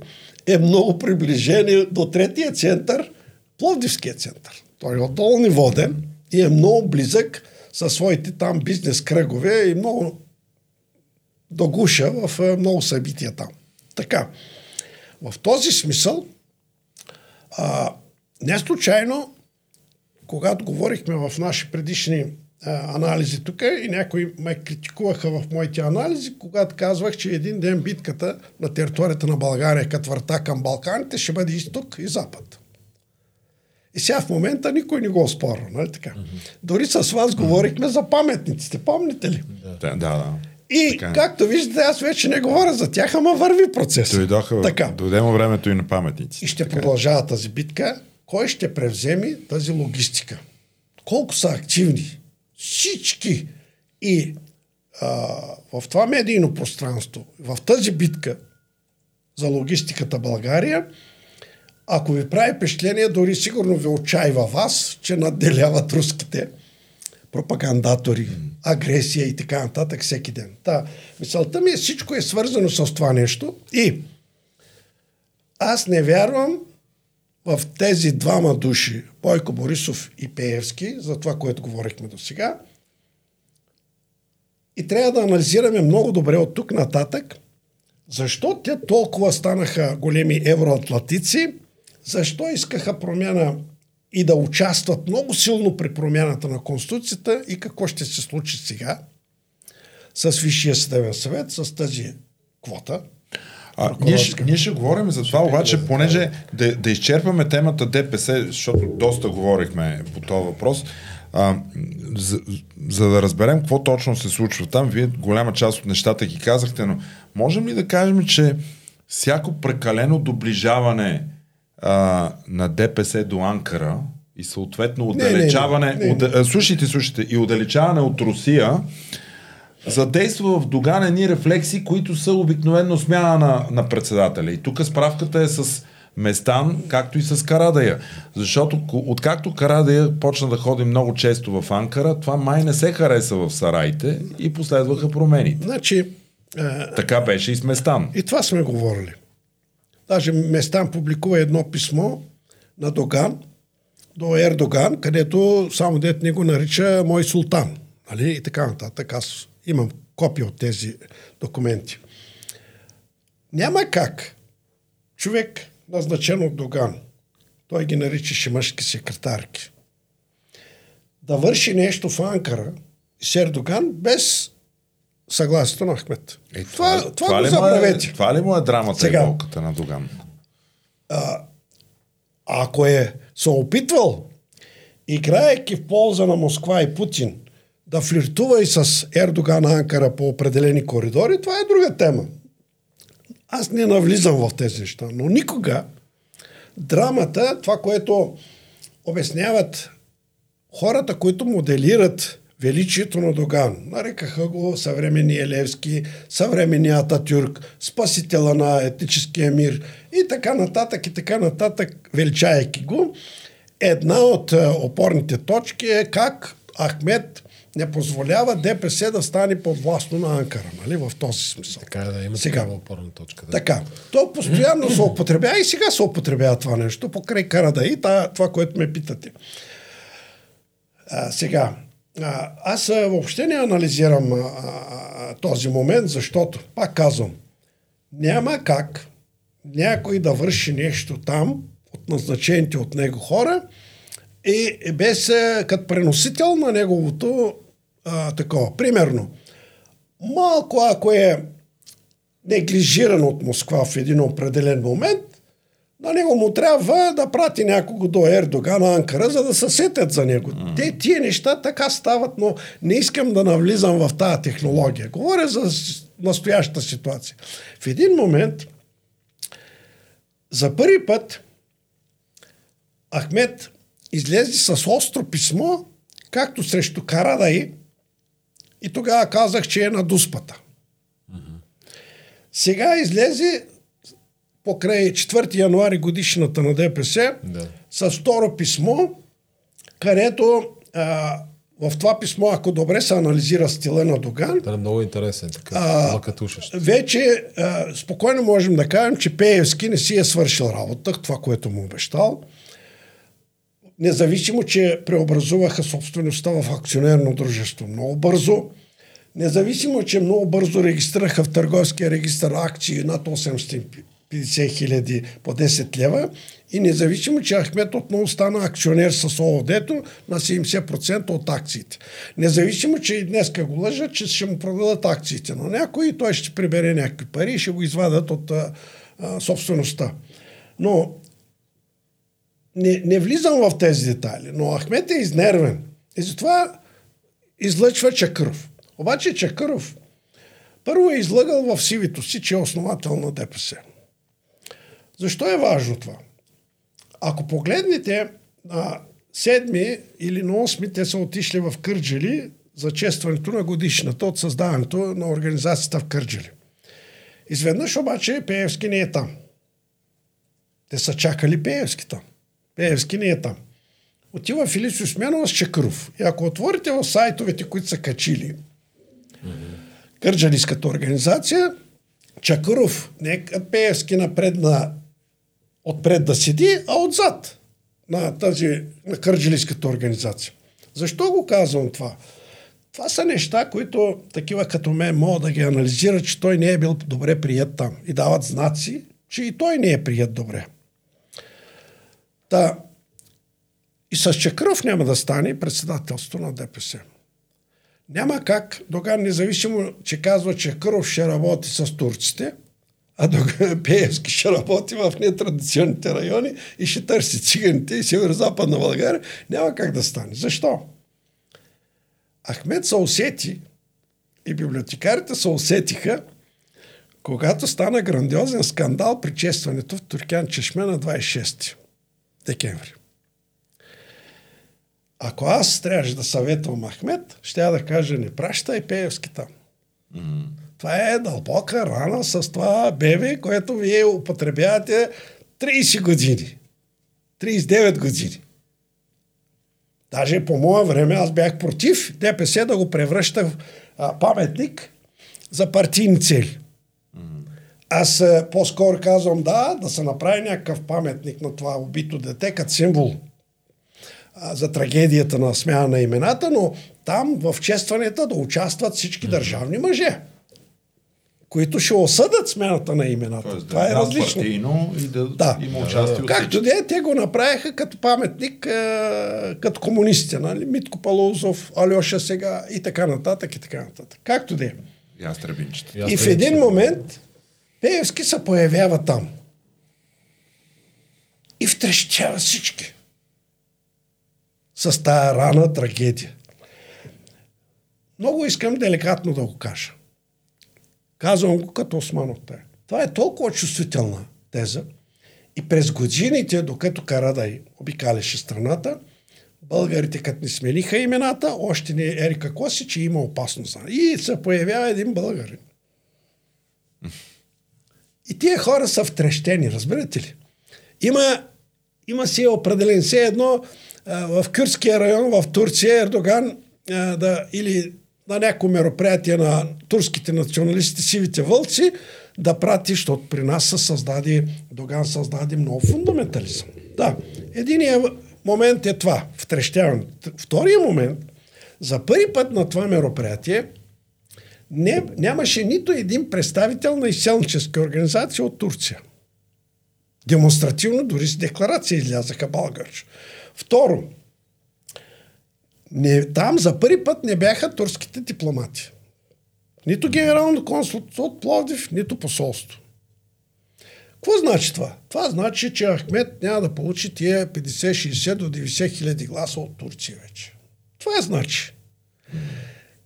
е много приближен до третия център, Пловдивския център. Той е отдолу ни воден и е много близък със своите там бизнес кръгове и много догуша в много събития там. Така, в този смисъл, а, не случайно, когато говорихме в наши предишни а, анализи тук и някои ме критикуваха в моите анализи, когато казвах, че един ден битката на територията на България като врата към Балканите ще бъде изток и запад. И сега в момента никой не го оспорва, нали така? Mm-hmm. Дори с вас mm-hmm. говорихме за паметниците, помните ли? Да, да. да. И така. както виждате, аз вече не говоря за тях, ама върви процес. Дойдоха, така. дойдемо времето и на паметници. И ще така. продължава тази битка. Кой ще превземи тази логистика? Колко са активни? Всички. И а, в това медийно пространство, в тази битка за логистиката България, ако ви прави впечатление, дори сигурно ви отчаива вас, че надделяват руските пропагандатори, агресия и така нататък всеки ден. Та, мисълта ми е, всичко е свързано с това нещо и аз не вярвам в тези двама души, Бойко Борисов и Пеевски, за това, което говорихме до сега. И трябва да анализираме много добре от тук нататък, защо те толкова станаха големи евроатлантици, защо искаха промяна и да участват много силно при промяната на Конституцията и какво ще се случи сега с Висшия съдебен съвет, с тази квота. А, ние, ще, ние ще говорим за това, обаче, понеже да, да изчерпаме темата ДПС, защото доста говорихме по този въпрос, а, за, за да разберем какво точно се случва там, вие голяма част от нещата ги казахте, но можем ли да кажем, че всяко прекалено доближаване а, на ДПС до Анкара и съответно отдалечаване, не, не, не, не. слушайте, слушайте, и отдалечаване от Русия, задейства в Доган едни рефлекси, които са обикновено смяна на, на председателя. И тук справката е с Местан, както и с Карадая. Защото откакто Карадая почна да ходи много често в Анкара, това май не се хареса в сараите и последваха промени. Значи, а... така беше и с Местан. И това сме говорили. Даже Местан публикува едно писмо на Доган, до Ердоган, където само дет не го нарича мой султан. Нали? И така нататък. Аз имам копия от тези документи. Няма как човек, назначен от Доган, той ги наричаше мъжки секретарки, да върши нещо в Анкара с Ердоган без съгласието на Ахмет. Е, това, това, това, това, ли. Е, това ли му е драмата Сега, и болката на Доган? А, ако е се опитвал, играеки в полза на Москва и Путин, да флиртува и с Ердоган Анкара по определени коридори, това е друга тема. Аз не навлизам в тези неща, но никога драмата, това, което обясняват хората, които моделират величието на Доган. Нарекаха го съвременния Левски, съвременния Ататюрк, спасителя на етническия мир и така нататък и така нататък, величайки го. Една от е, опорните точки е как Ахмед не позволява ДПС да стане подвластно на Анкара, нали, в този смисъл. Така е, да има сега, опорна точка. Да. Така. То постоянно се употребява и сега се употребява това нещо, покрай Карада и това, което ме питате. А, сега, аз въобще не анализирам а, този момент, защото, пак казвам, няма как някой да върши нещо там от назначените от него хора и без като преносител на неговото а, такова. Примерно, малко ако е неглижиран от Москва в един определен момент, на него му трябва да прати някого до Ердоган, Анкара, за да се сетят за него. Mm. Те, тия неща така стават, но не искам да навлизам в тази технология. Говоря за настоящата ситуация. В един момент, за първи път, Ахмед излезе с остро писмо, както срещу Карадай, и тогава казах, че е на дуспата. Mm-hmm. Сега излезе покрай 4 януари годишната на ДПС да. с второ писмо, където а, в това писмо, ако добре се анализира стила на Доган, да, е много интересен, така, а, вече а, спокойно можем да кажем, че Пеевски не си е свършил работа, това, което му обещал. Независимо, че преобразуваха собствеността в акционерно дружество много бързо, независимо, че много бързо регистрираха в търговския регистр акции над 800 50 хиляди по 10 лева и независимо, че Ахмет отново стана акционер с ООД-то на 70% от акциите. Независимо, че и днеска го лъжат, че ще му продадат акциите на някой и той ще прибере някакви пари и ще го извадат от а, собствеността. Но не, не влизам в тези детайли, но Ахмет е изнервен и затова излъчва Чакъров. Обаче Чакъров първо е излъгал в сивито си, че е основател на ДПС. Защо е важно това? Ако погледнете на седми или на осми, те са отишли в Кърджали за честването на годишната от създаването на организацията в Кърджали. Изведнъж обаче Пеевски не е там. Те са чакали Пеевски там. Пеевски не е там. Отива Филицио Смянова с Чакъров. И ако отворите в сайтовете, които са качили mm-hmm. Кърджалийската организация, Чакъров не е Пеевски напред на отпред да седи, а отзад на тази на кърджилийската организация. Защо го казвам това? Това са неща, които такива като мен могат да ги анализират, че той не е бил добре прият там. И дават знаци, че и той не е прият добре. Та, и с Чекръв няма да стане председателство на ДПС. Няма как, Доган, независимо, че казва, че Кръв ще работи с турците – а док Пеевски ще работи в нетрадиционните райони и ще търси циганите и северо-западна България, няма как да стане. Защо? Ахмед се усети и библиотекарите се усетиха, когато стана грандиозен скандал при честването в Туркян Чешме на 26 декември. Ако аз трябваше да съветвам Ахмед, ще я да кажа не пращай Пеевски там. Mm-hmm. Това е дълбока рана с това бебе, което вие употребявате 30 години. 39 години. Даже по мое време аз бях против ДПС да го превръща в а, паметник за партийни цели. Аз по-скоро казвам да, да се направи някакъв паметник на това убито дете като символ а, за трагедията на смяна на имената, но там в честването да участват всички държавни мъже които ще осъдат смяната на имената. Тоест, Това да, е различно. и да, да. има участие Както де, те го направиха като паметник, е, като комунисти, нали? Митко Палузов, Алеша сега и така нататък и така нататък. Както де. И в един момент Пеевски се появява там. И втрещява всички. С тая рана трагедия. Много искам деликатно да го кажа. Казвам го като Осман от тая. Това е толкова чувствителна теза. И през годините, докато Карадай обикаляше страната, българите като ни смениха имената, още не Ерика Коси, че има опасност. И се появява един българин. И тия хора са втрещени, разбирате ли? Има, има си определен се едно в Кюрския район в Турция Ердоган да, или на някои мероприятие на турските националисти, сивите вълци, да прати, защото при нас се създаде, Доган създаде много фундаментализъм. Да, единият момент е това, втрещяване. Втория момент, за първи път на това мероприятие, не, нямаше нито един представител на изселническа организация от Турция. Демонстративно, дори с декларация излязаха българче. Второ, не, там за първи път не бяха турските дипломати. Нито генерално консулство от Пловдив, нито посолство. Какво значи това? Това значи, че Ахмед няма да получи тия 50-60 до 90 хиляди гласа от Турция вече. Това е значи.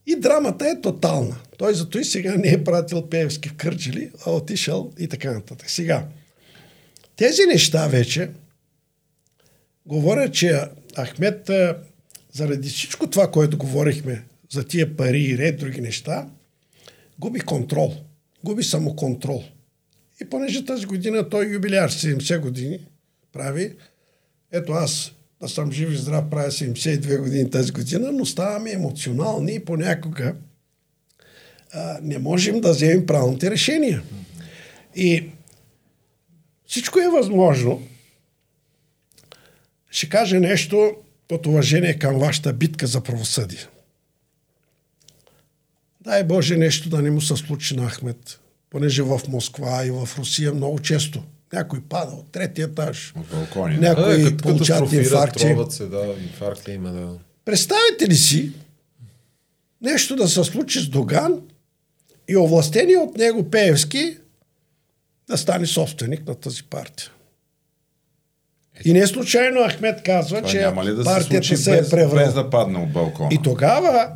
И драмата е тотална. Той зато и сега не е пратил Певски в Кърджили, а отишъл и така нататък. Сега, тези неща вече говорят, че Ахмед заради всичко това, което говорихме за тия пари и ред други неща, губи контрол, губи самоконтрол. И понеже тази година той юбиляр 70 години прави, ето аз да съм жив и здрав, правя 72 години тази година, но ставаме емоционални и понякога а, не можем да вземем правилните решения. И всичко е възможно. Ще кажа нещо от уважение към вашата битка за правосъдие. Дай Боже нещо да не му се случи на Ахмед, понеже в Москва и в Русия много често някой пада от третия етаж. От балкони. Някой Да, като получават инфаркти. се, да, инфаркти има, да. Представете ли си нещо да се случи с Доган и овластени от него Пеевски да стане собственик на тази партия? И не случайно Ахмед казва, Това че няма ли да се партията се, без, е преврала. без да падне от балкона? И тогава,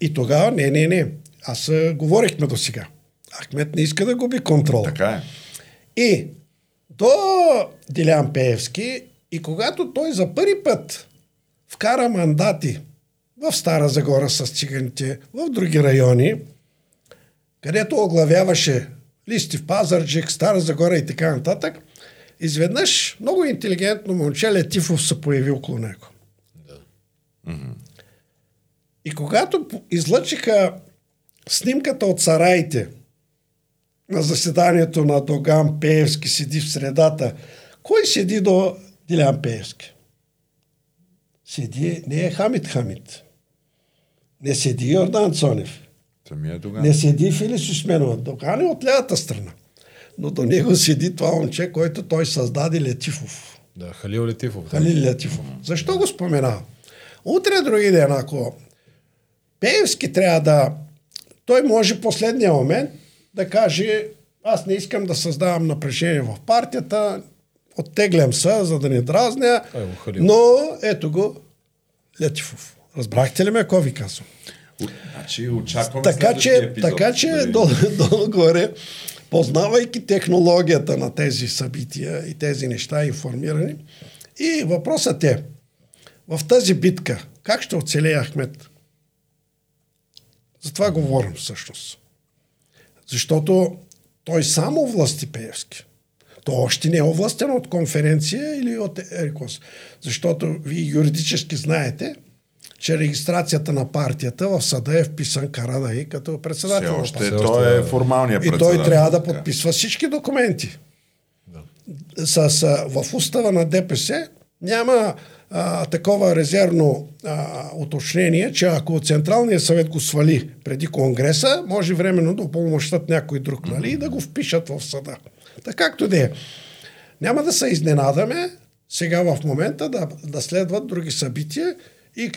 и тогава, не, не, не, аз говорихме до сега. Ахмед не иска да губи контрол. Така е. И до Дилян Пеевски и когато той за първи път вкара мандати в Стара Загора с циганите, в други райони, където оглавяваше листи в Пазарджик, Стара Загора и така нататък, изведнъж много интелигентно момче Летифов се появи около него. И когато излъчиха снимката от сараите на заседанието на Доган Пеевски седи в средата, кой седи до Дилян Пеевски? Седи, не е Хамид Хамид. Не седи Йордан Цонев. Самия тогава. Не седи Филис Усменова. Доган е от лявата страна. Но до него седи това момче, който той създаде Летифов. Да, Халил Летифов. Да. Халил Летифов. Защо го споменавам? Утре, други ден, ако Пеевски трябва да... Той може последния момент да каже аз не искам да създавам напрежение в партията, оттеглям се, за да не дразня, Халил. но ето го Летифов. Разбрахте ли ме, какво ви казвам? Значи очакваме Така че, епизод. така че долу-горе, познавайки технологията на тези събития и тези неща, информирани, и въпросът е, в тази битка, как ще оцелее Ахмед? За това говорим всъщност. Защото той само власти Пеевски. То още не е овластен от конференция или от Ерикос. Защото вие юридически знаете, че регистрацията на партията в съда е вписан Карадай като Все председател на още той е формалният И председател. той трябва да подписва всички документи. С, с, в устава на ДПС няма а, такова резервно а, уточнение, че ако Централният съвет го свали преди Конгреса, може временно да упълномощат някой друг, нали, и да го впишат в съда. Така както да е. Няма да се изненадаме сега в момента да, да следват други събития и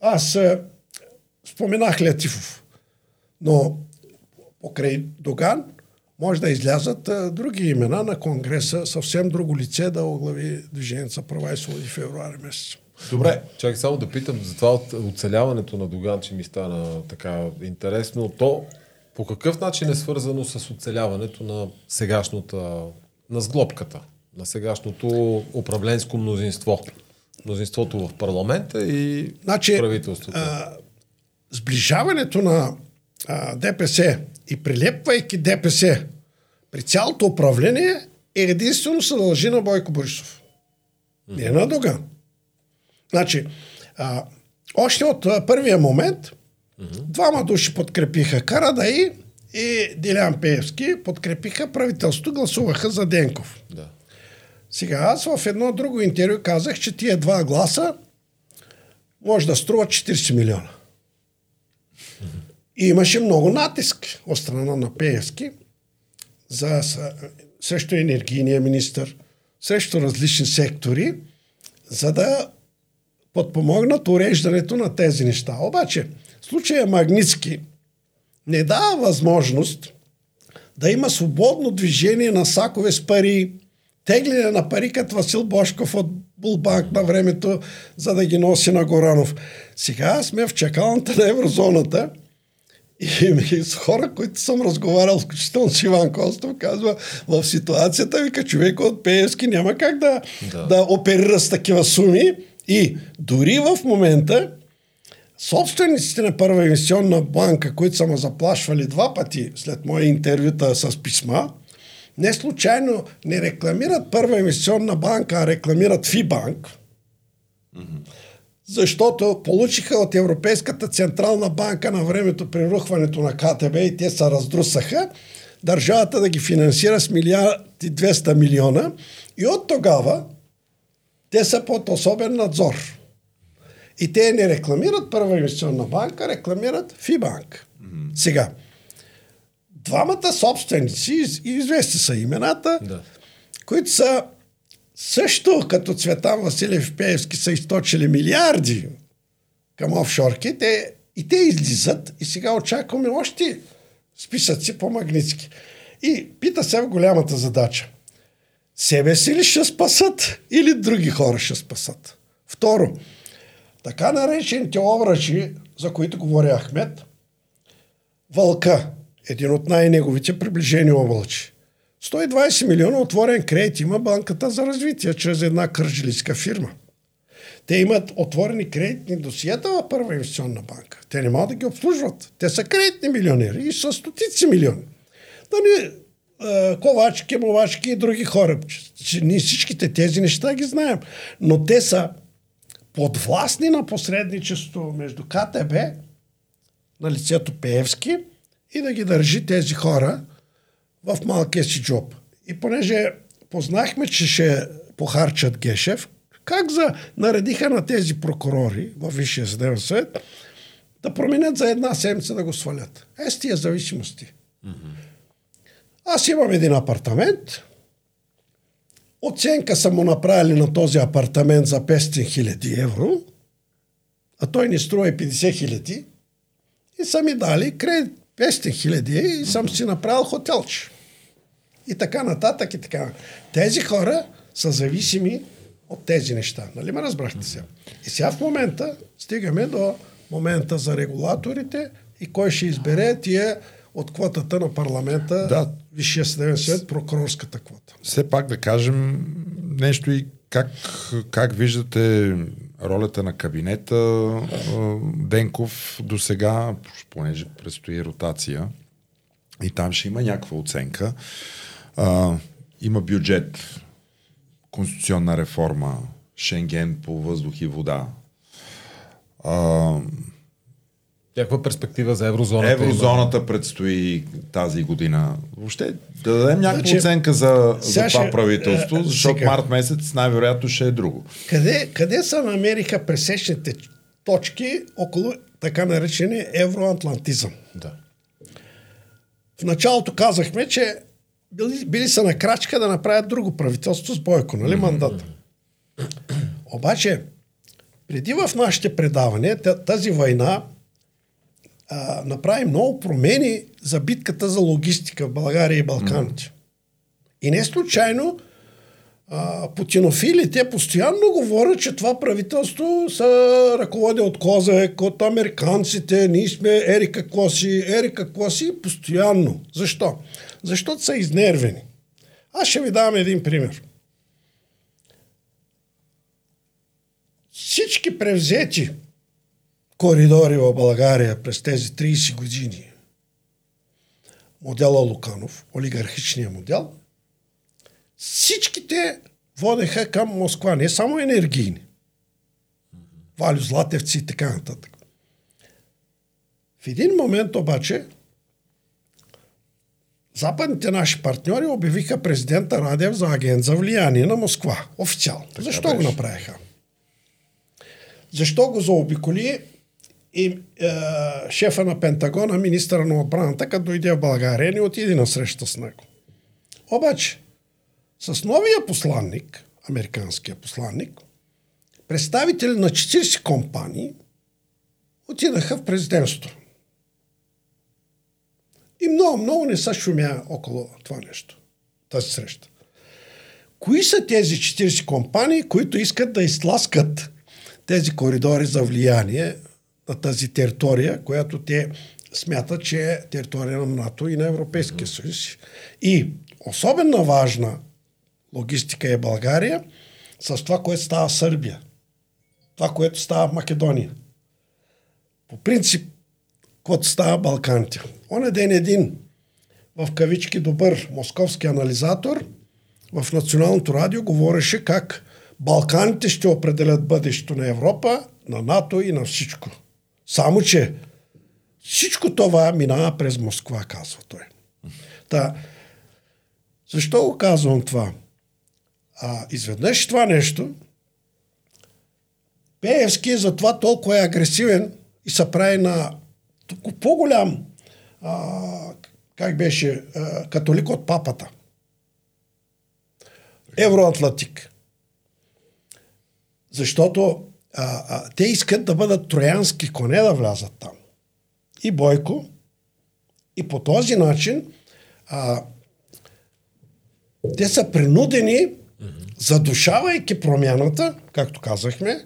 аз а, споменах Летифов, но покрай Доган може да излязат а, други имена на Конгреса, съвсем друго лице да оглави Движението за права и свободи в февруари месец. Добре, чакай само да питам за това от оцеляването на Доган, че ми стана така интересно. То по какъв начин е свързано с оцеляването на сегашната, на сглобката, на сегашното управленско мнозинство? Мнозинството в парламента и значи, правителството. А, сближаването на а, ДПС и прилепвайки ДПС при цялото управление е единствено се дължи на Бойко Борисов. Не е на Доган. Значи, а, още от а, първия момент mm-hmm. двама души подкрепиха Карадаи и Дилян Пеевски подкрепиха правителството, гласуваха за Денков. Да. Сега аз в едно друго интервю казах, че тия два гласа може да струват 40 милиона. И имаше много натиск от страна на Пеевски за, срещу енергийния министр, срещу различни сектори, за да подпомогнат уреждането на тези неща. Обаче, случая Магницки не дава възможност да има свободно движение на сакове с пари, тегляне на пари като Васил Бошков от Булбанк на времето, за да ги носи на Горанов. Сега сме в чакалната на еврозоната и с хора, които съм разговарял, включително с Иван Костов, казва, в ситуацията вика човек от Пеевски няма как да, да. да оперира с такива суми и дори в момента собствениците на първа инвестиционна банка, които са ме заплашвали два пъти след моя интервюта с писма, не случайно не рекламират първа инвестиционна банка, а рекламират Фибанк, защото получиха от Европейската централна банка на времето при рухването на КТБ и те се раздрусаха, държавата да ги финансира с милиарди 200 милиона и от тогава те са под особен надзор. И те не рекламират първа инвестиционна банка, рекламират Фибанк. Mm-hmm. Сега, двамата собственици, известни са имената, да. които са също като Цветан Василев Пеевски са източили милиарди към офшорки, те, и те излизат и сега очакваме още списъци по Магницки. И пита се в голямата задача. Себе си ли ще спасат или други хора ще спасат? Второ, така наречените обръчи, за които говори Ахмед, Вълка, един от най-неговите приближени облачи. 120 милиона отворен кредит има банката за развитие чрез една кържилиска фирма. Те имат отворени кредитни досиета в първа инвестиционна банка. Те не могат да ги обслужват. Те са кредитни милионери и са стотици милиони. Не ковачки, мовачки и други хора. Ние всичките тези неща ги знаем. Но те са подвластни на посредничество между КТБ, на лицето Пеевски, и да ги държи тези хора в малкия си джоб. И понеже познахме, че ще похарчат Гешев, как за наредиха на тези прокурори в Висшия съдебен съвет да променят за една седмица да го свалят. Е с тия зависимости. Mm-hmm. Аз имам един апартамент, оценка са му направили на този апартамент за 500 хиляди евро, а той ни струва 50 хиляди и са ми дали кредит 500 хиляди и съм си направил хотелче. И така нататък и така. Тези хора са зависими от тези неща. Нали ме разбрахте сега? И сега в момента стигаме до момента за регулаторите и кой ще избере тия от квотата на парламента, да. Висшия съдебен съвет, прокурорската квота. Все пак да кажем нещо и как, как виждате ролята на кабинета Денков до сега, понеже предстои ротация и там ще има някаква оценка. А, има бюджет, конституционна реформа, Шенген по въздух и вода. А, Някаква перспектива за еврозоната? Еврозоната има. предстои тази година. Въобще да дадем някаква значи, оценка за, за това ще, правителство, защото сега, март месец най-вероятно ще е друго. Къде, къде се намериха пресечните точки около така наречения евроатлантизъм? Да. В началото казахме, че били, били са на крачка да направят друго правителство с Бойко, нали, мандата. Обаче, преди в нашите предавания тази война а, направи много промени за битката за логистика в България и Балканите. Mm. И не случайно а, путинофилите постоянно говорят, че това правителство са ръководи от Козак, от американците, ние сме ери какво си, ери какво си, постоянно. Защо? Защото са изнервени. Аз ще ви дам един пример. всички превзети коридори в България през тези 30 години, модела Луканов, олигархичния модел, всичките водеха към Москва, не само енергийни. Валю Златевци и така нататък. В един момент обаче западните наши партньори обявиха президента Радев за агент за влияние на Москва. Официално. Така Защо беше. го направиха? Защо го заобиколи и е, шефа на Пентагона, министъра на отбраната, като дойде в България, не отиде на среща с него. Обаче, с новия посланник, американския посланник, представители на 40 компании отидаха в президентството. И много, много не са шумя около това нещо, тази среща. Кои са тези 40 компании, които искат да изтласкат тези коридори за влияние на тази територия, която те смятат, че е територия на НАТО и на Европейския съюз. И особено важна логистика е България с това, което става в Сърбия. Това, което става в Македония. По принцип, което става в Балканите. Он ден един в кавички добър московски анализатор в Националното радио говореше как Балканите ще определят бъдещето на Европа, на НАТО и на всичко. Само, че всичко това минава през Москва, казва той. Та, защо го казвам това? А, изведнъж това нещо, Пеевски е затова толкова е агресивен и се прави на по-голям, а, как беше, а, католик от папата. Евроатлантик. Защото а, а, те искат да бъдат троянски коне да влязат там. И Бойко. И по този начин а, те са принудени, задушавайки промяната, както казахме,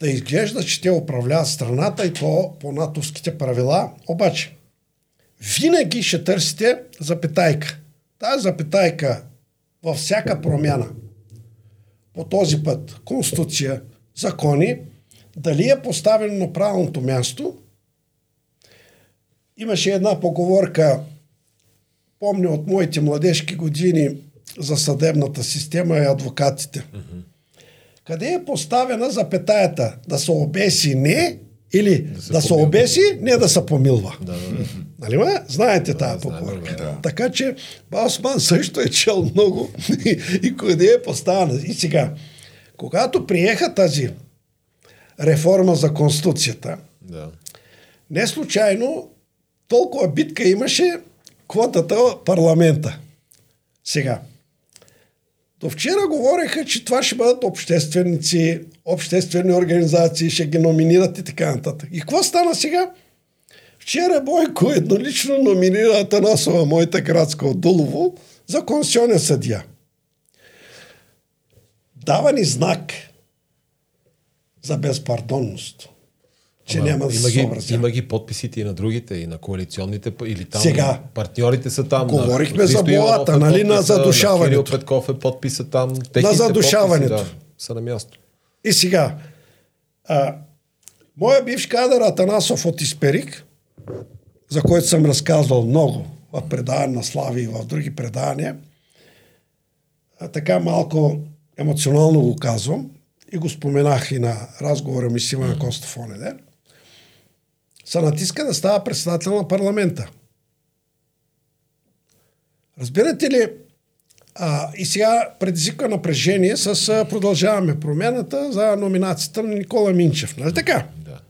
да изглежда, че те управляват страната и то по натовските правила. Обаче, винаги ще търсите запетайка. Тази запетайка във всяка промяна по този път конституция, закони, дали е поставено на правилното място. Имаше една поговорка, помня от моите младежки години за съдебната система и адвокатите. Mm-hmm. Къде е поставена запетаята? Да се обеси не или да се, да се обеси, не да се помилва. Да, да, да. Нали ме? Знаете да, тази поговорка. Да. Така че Басман също е чел много и, и къде е поставена. И сега, когато приеха тази реформа за Конституцията, да. не случайно толкова битка имаше квотата парламента. Сега, до вчера говореха, че това ще бъдат общественици, обществени организации, ще ги номинират и така нататък. И какво стана сега? Вчера Бойко еднолично номинира Атанасова, моята градска от Дулово, за конституционен съдия. Дава ни знак за безпардонност че Ама, няма да има, ги, има ги подписите и на другите, и на коалиционните, или там Сега, партньорите са там. Говорихме на, за болата, е нали, на задушаването. Кирил Петков е подписа там. На задушаването. Подписи, да, са на място. И сега, а, моя бивш кадър Атанасов от Исперик, за който съм разказвал много в предаване на Слави и в други предавания, а, така малко емоционално го казвам и го споменах и на разговора ми с Иван Костов онеде се натиска да става председател на парламента. Разбирате ли, а, и сега предизвиква напрежение с а, продължаваме промената за номинацията на Никола Минчев. Нали така? Да.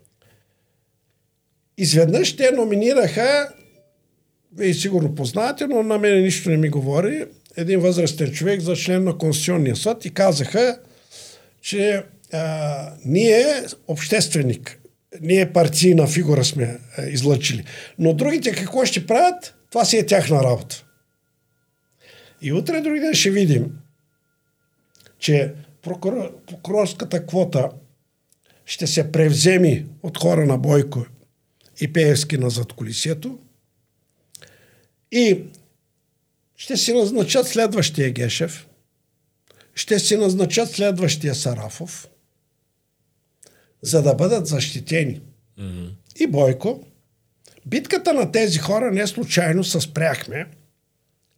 Изведнъж те номинираха, вие сигурно познавате, но на мен нищо не ми говори, един възрастен човек за член на Конституционния съд и казаха, че а, ние общественик ние партийна фигура сме е, излъчили. Но другите какво ще правят, това си е тяхна работа. И утре други ден ще видим, че прокурор, прокурорската квота ще се превземи от хора на Бойко и Пеевски на задколисието и ще си назначат следващия Гешев, ще си назначат следващия Сарафов – за да бъдат защитени. Mm-hmm. И Бойко, битката на тези хора не случайно се спряхме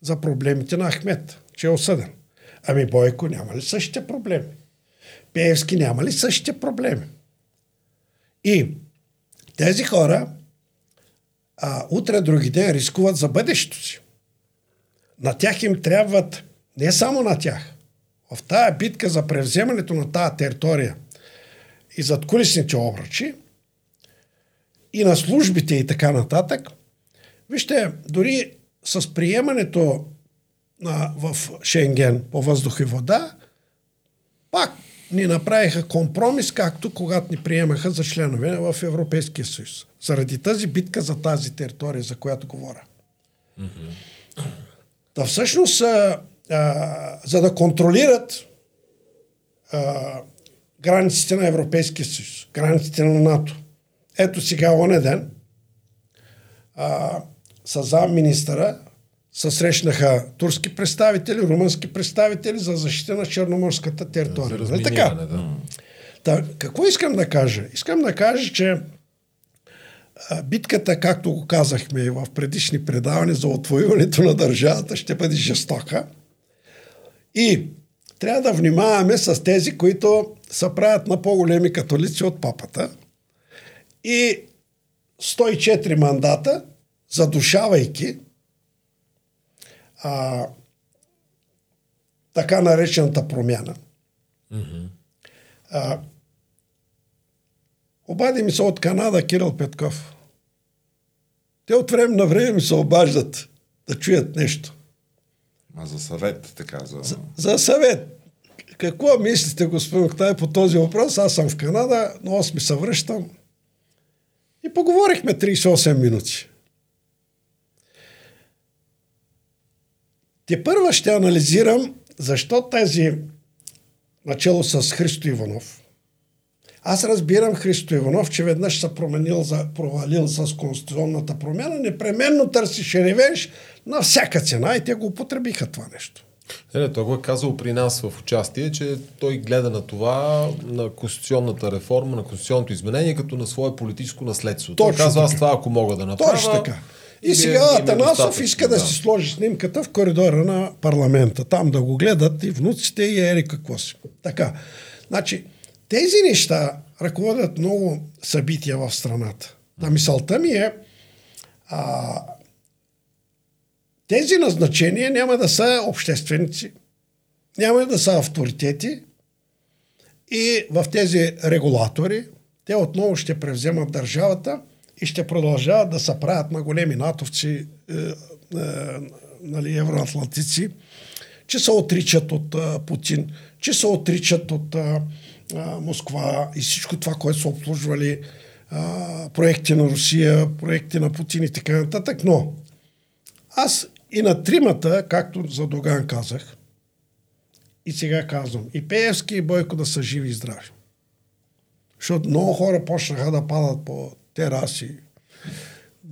за проблемите на Ахмет, че е осъден. Ами Бойко няма ли същите проблеми? Пеевски няма ли същите проблеми? И тези хора а, утре, други ден рискуват за бъдещето си. На тях им трябват, не само на тях, в тая битка за превземането на тая територия и зад кулисните обръчи, и на службите и така нататък, вижте, дори с приемането на, в Шенген по въздух и вода, пак ни направиха компромис, както когато ни приемаха за членове в Европейския съюз. Заради тази битка за тази територия, за която говоря. Mm-hmm. Да всъщност, а, а, за да контролират а, границите на Европейския съюз, границите на НАТО. Ето сега, оне ден, а, с замминистъра се срещнаха турски представители, румънски представители за защита на Черноморската територия. За нали така? Да. Та, какво искам да кажа? Искам да кажа, че битката, както го казахме в предишни предавания за отвоюването на държавата, ще бъде жестока. И трябва да внимаваме с тези, които се правят на по-големи католици от папата. И 104 мандата, задушавайки а, така наречената промяна. Mm-hmm. А, обади ми се от Канада Кирил Петков. Те от време на време ми се обаждат да чуят нещо. А за съвет, така, за... За, за съвет. Какво мислите, господин Октай, по този въпрос? Аз съм в Канада, но аз ми се връщам. И поговорихме 38 минути. Те първа ще анализирам защо тези начало с Христо Иванов. Аз разбирам Христо Иванов, че веднъж се променил за, провалил с конституционната промяна, непременно търсише ревенш на всяка цена и те го употребиха това нещо. Не, не, той го е казал при нас в участие, че той гледа на това, на конституционната реформа, на конституционното изменение, като на свое политическо наследство. Точно той казва, аз това ако мога да направя. Точно така. И, и сега е, Атанасов иска да, да си сложи снимката в коридора на парламента. Там да го гледат и внуците и ери какво си. Така. Значи, тези неща ръководят много събития в страната. Та мисълта ми е, а, тези назначения няма да са общественици, няма да са авторитети и в тези регулатори те отново ще превземат държавата и ще продължават да се правят на големи натовци, е, е, нали, евроатлантици, че се отричат от е, Путин, че се отричат от е, Москва и всичко това, което са обслужвали е, проекти на Русия, проекти на Путин и така нататък. Но аз и на тримата, както за Доган казах, и сега казвам, и Пеевски и Бойко да са живи и здрави. Защото много хора почнаха да падат по тераси.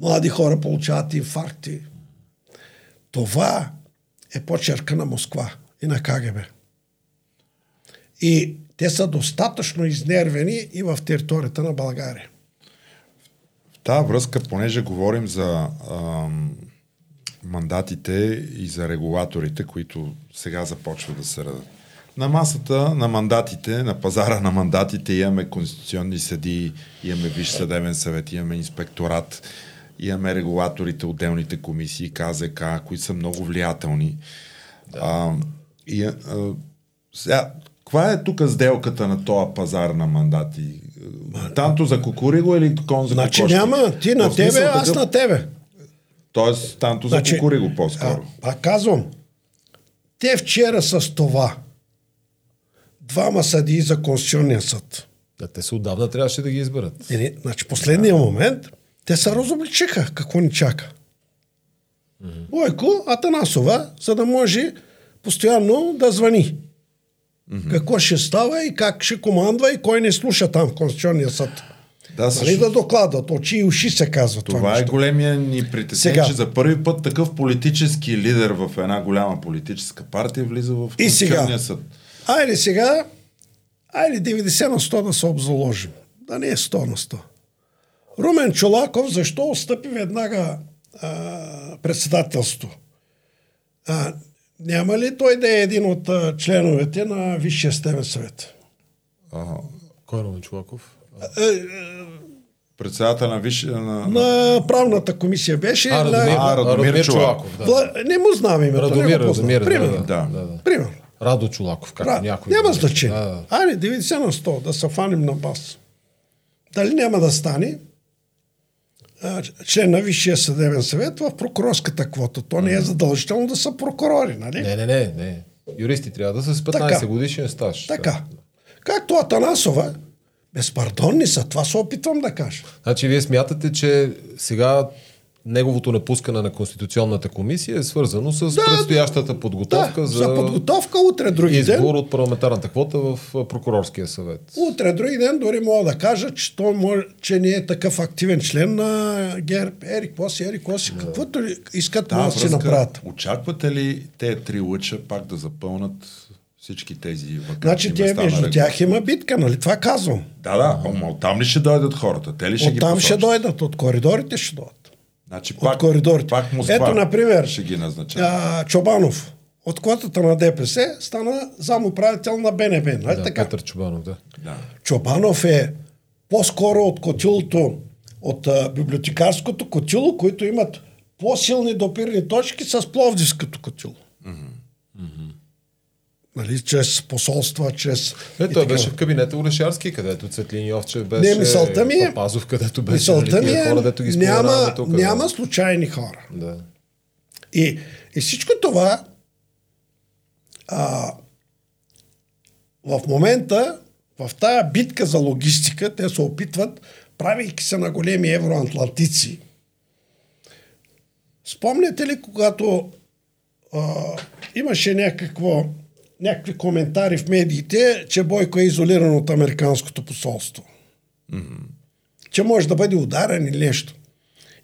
Млади хора получават инфаркти. Това е почерка на Москва и на КГБ. И те са достатъчно изнервени и в територията на България. В тази връзка, понеже говорим за ам, мандатите и за регулаторите, които сега започват да се радат. На масата на мандатите, на пазара на мандатите имаме конституционни съди, имаме Виш съдебен съвет, имаме инспекторат, имаме регулаторите, отделните комисии, КЗК, които са много влиятелни. Да. А, и, а, сега, каква е тук сделката на този пазар на мандати? Танто за кукуриго или кон за Значи няма, ти на тебе, такъв... аз на тебе. Тоест, танто значи, за кукуриго по-скоро. А, а казвам, те вчера с това двама съдии за Конституционния съд. Да, те се отдавна трябваше да ги изберат. Е, не, значи последния момент те се разобличиха какво ни чака. Mm-hmm. Бойко Атанасова, за да може постоянно да звъни. Mm-hmm. Какво ще става и как ще командва и кой не слуша там в Конституционния съд. Да, също... нали да докладват? Очи и уши се казва това. Това е големия ни притеснение, че за първи път такъв политически лидер в една голяма политическа партия влиза в Конституционния съд. Айде сега, айде 90 на 100 да се обзаложим. да не е 100 на 100. Румен Чолаков защо отстъпи веднага а, председателство? А, няма ли той да е един от а, членовете на Висшия стемен съвет? Ага. Кой е Румен Чулаков? Председател на Висше... На, на... На правната комисия беше. А, на... Радомир, А, Радомир Радомир. Чулаков. Да. Вла- Не му знам името. Радомир. Радомир, Примерно. да, Да. да. Примерно. Радо Чулаков, както Ра- някой. Няма значение. Да, да. Айде, 90 на 100, да се фаним на бас. Дали няма да стане член на Висшия съдебен съвет в прокурорската квота. То не е задължително да са прокурори, нали? Не, не, не, не. Юристи трябва да са с 15 Така. годишен стаж. Така. Както Атанасова, безпардонни са, това се опитвам да кажа. Значи вие смятате, че сега неговото напускане на Конституционната комисия е свързано с предстоящата подготовка да, за, за подготовка утре други ден. избор от парламентарната квота в прокурорския съвет. Утре други ден дори мога да кажа, че той може, че не е такъв активен член на ГЕРБ. Ерик Коси, Ерик Коси, каквото ли искат, да си направят. Очаквате ли те три лъча пак да запълнат всички тези вакантни Значи на между тях има битка, нали? Това казвам. Да, да, ама оттам ли ще дойдат хората? Те ли ще ги Оттам ще дойдат, от коридорите ще дойдат. Значи От пак, коридорите. пак Москва Ето, например, ще ги назначава. А, Чобанов от квотата на ДПС стана замуправител на БНБ. Нали Да, така? Петър Чубанов, да. Да. Чобанов е по-скоро от котилото, от а, библиотекарското котило, които имат по-силни допирни точки с пловдивското котило. Нали, чрез посолства, чрез... Е, и той така. беше в кабинета Орешарски, където Цветлин Йовчев беше. Не, мисълта ми е- Папазов, където беше. Мисълта нали, ми е, хора, дето ги няма, тук. няма случайни хора. Да. И, и всичко това а, в момента, в тая битка за логистика, те се опитват, правейки се на големи евроатлантици. Спомняте ли, когато а, имаше някакво, някакви коментари в медиите, че Бойко е изолиран от Американското посолство? че може да бъде ударен или нещо.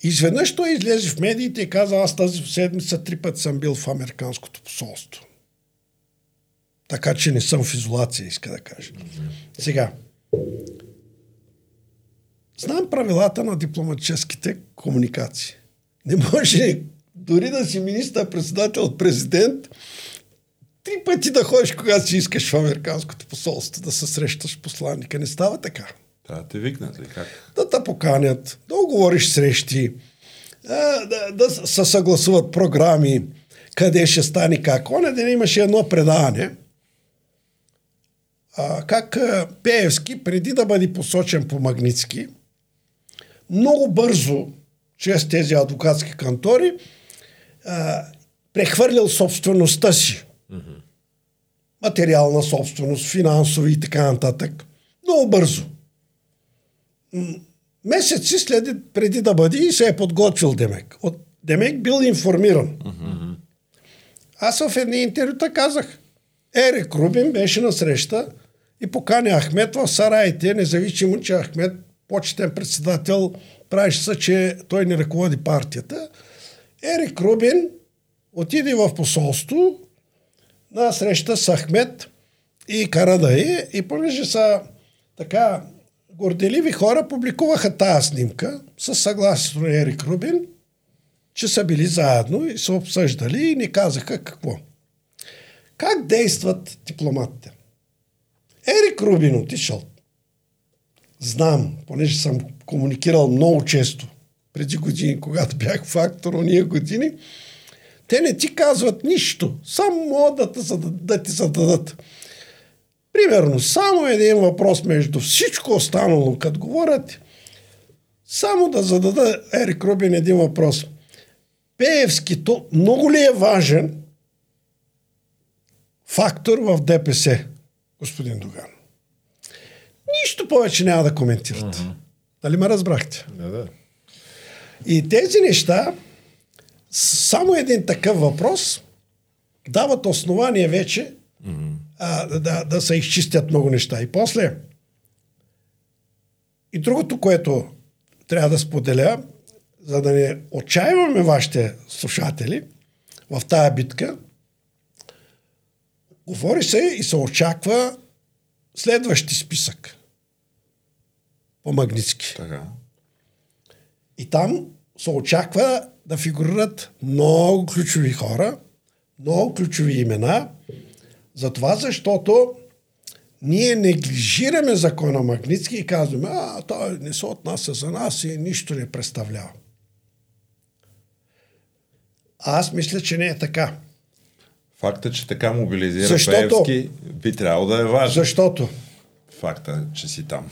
Изведнъж той излезе в медиите и каза, аз тази седмица три пъти съм бил в Американското посолство. Така че не съм в изолация, иска да каже. Сега, знам правилата на дипломатическите комуникации. Не може дори да си министър-председател, президент, три пъти да ходиш, когато си искаш в Американското посолство, да се срещаш посланника. Не става така Да, те викнат ли? Как? да те поканят, да оговориш срещи, да, да, да се съгласуват програми, къде ще стане как. Оня ден имаше едно предаване, а, как а, Пеевски, преди да бъде посочен по Магницки, много бързо, чрез тези адвокатски кантори, а, прехвърлял собствеността си. Материална собственост, финансови и така нататък. Много бързо месеци след преди да бъде и се е подготвил Демек. От Демек бил информиран. Аз в едни интервюта казах, Ерик Рубин беше на среща и покани Ахмет в Сараите, независимо, че Ахмет, почетен председател, правеше се, че той не ръководи партията. Ерик Рубин отиде в посолство на среща с Ахмет и Карадай и понеже са така горделиви хора публикуваха тази снимка с съгласието на Ерик Рубин, че са били заедно и са обсъждали и ни казаха какво. Как действат дипломатите? Ерик Рубин отишъл. Знам, понеже съм комуникирал много често преди години, когато бях фактор ония години, те не ти казват нищо, само могат да, задад- да ти зададат. Примерно, само един въпрос между всичко останало, като говорят, само да зададе Ерик Рубин един въпрос. Пеевски, то много ли е важен фактор в ДПС, господин Доган? Нищо повече няма да коментират. Нали ме разбрахте? Да, да. И тези неща, само един такъв въпрос, дават основание вече mm-hmm. а, да- да, се изчистят много неща. И после, и другото, което трябва да споделя, за да не отчаиваме вашите слушатели в тая битка, говори се и се очаква следващи списък. по Магницки. Така. И там се очаква да фигурират много ключови хора, много ключови имена, затова защото ние неглижираме закона Магницки и казваме, а, той не се отнася за нас и нищо не представлява. Аз мисля, че не е така. Факта, че така мобилизира Защото- Пеевски, би трябвало да е важен. Защото Факта, че си там.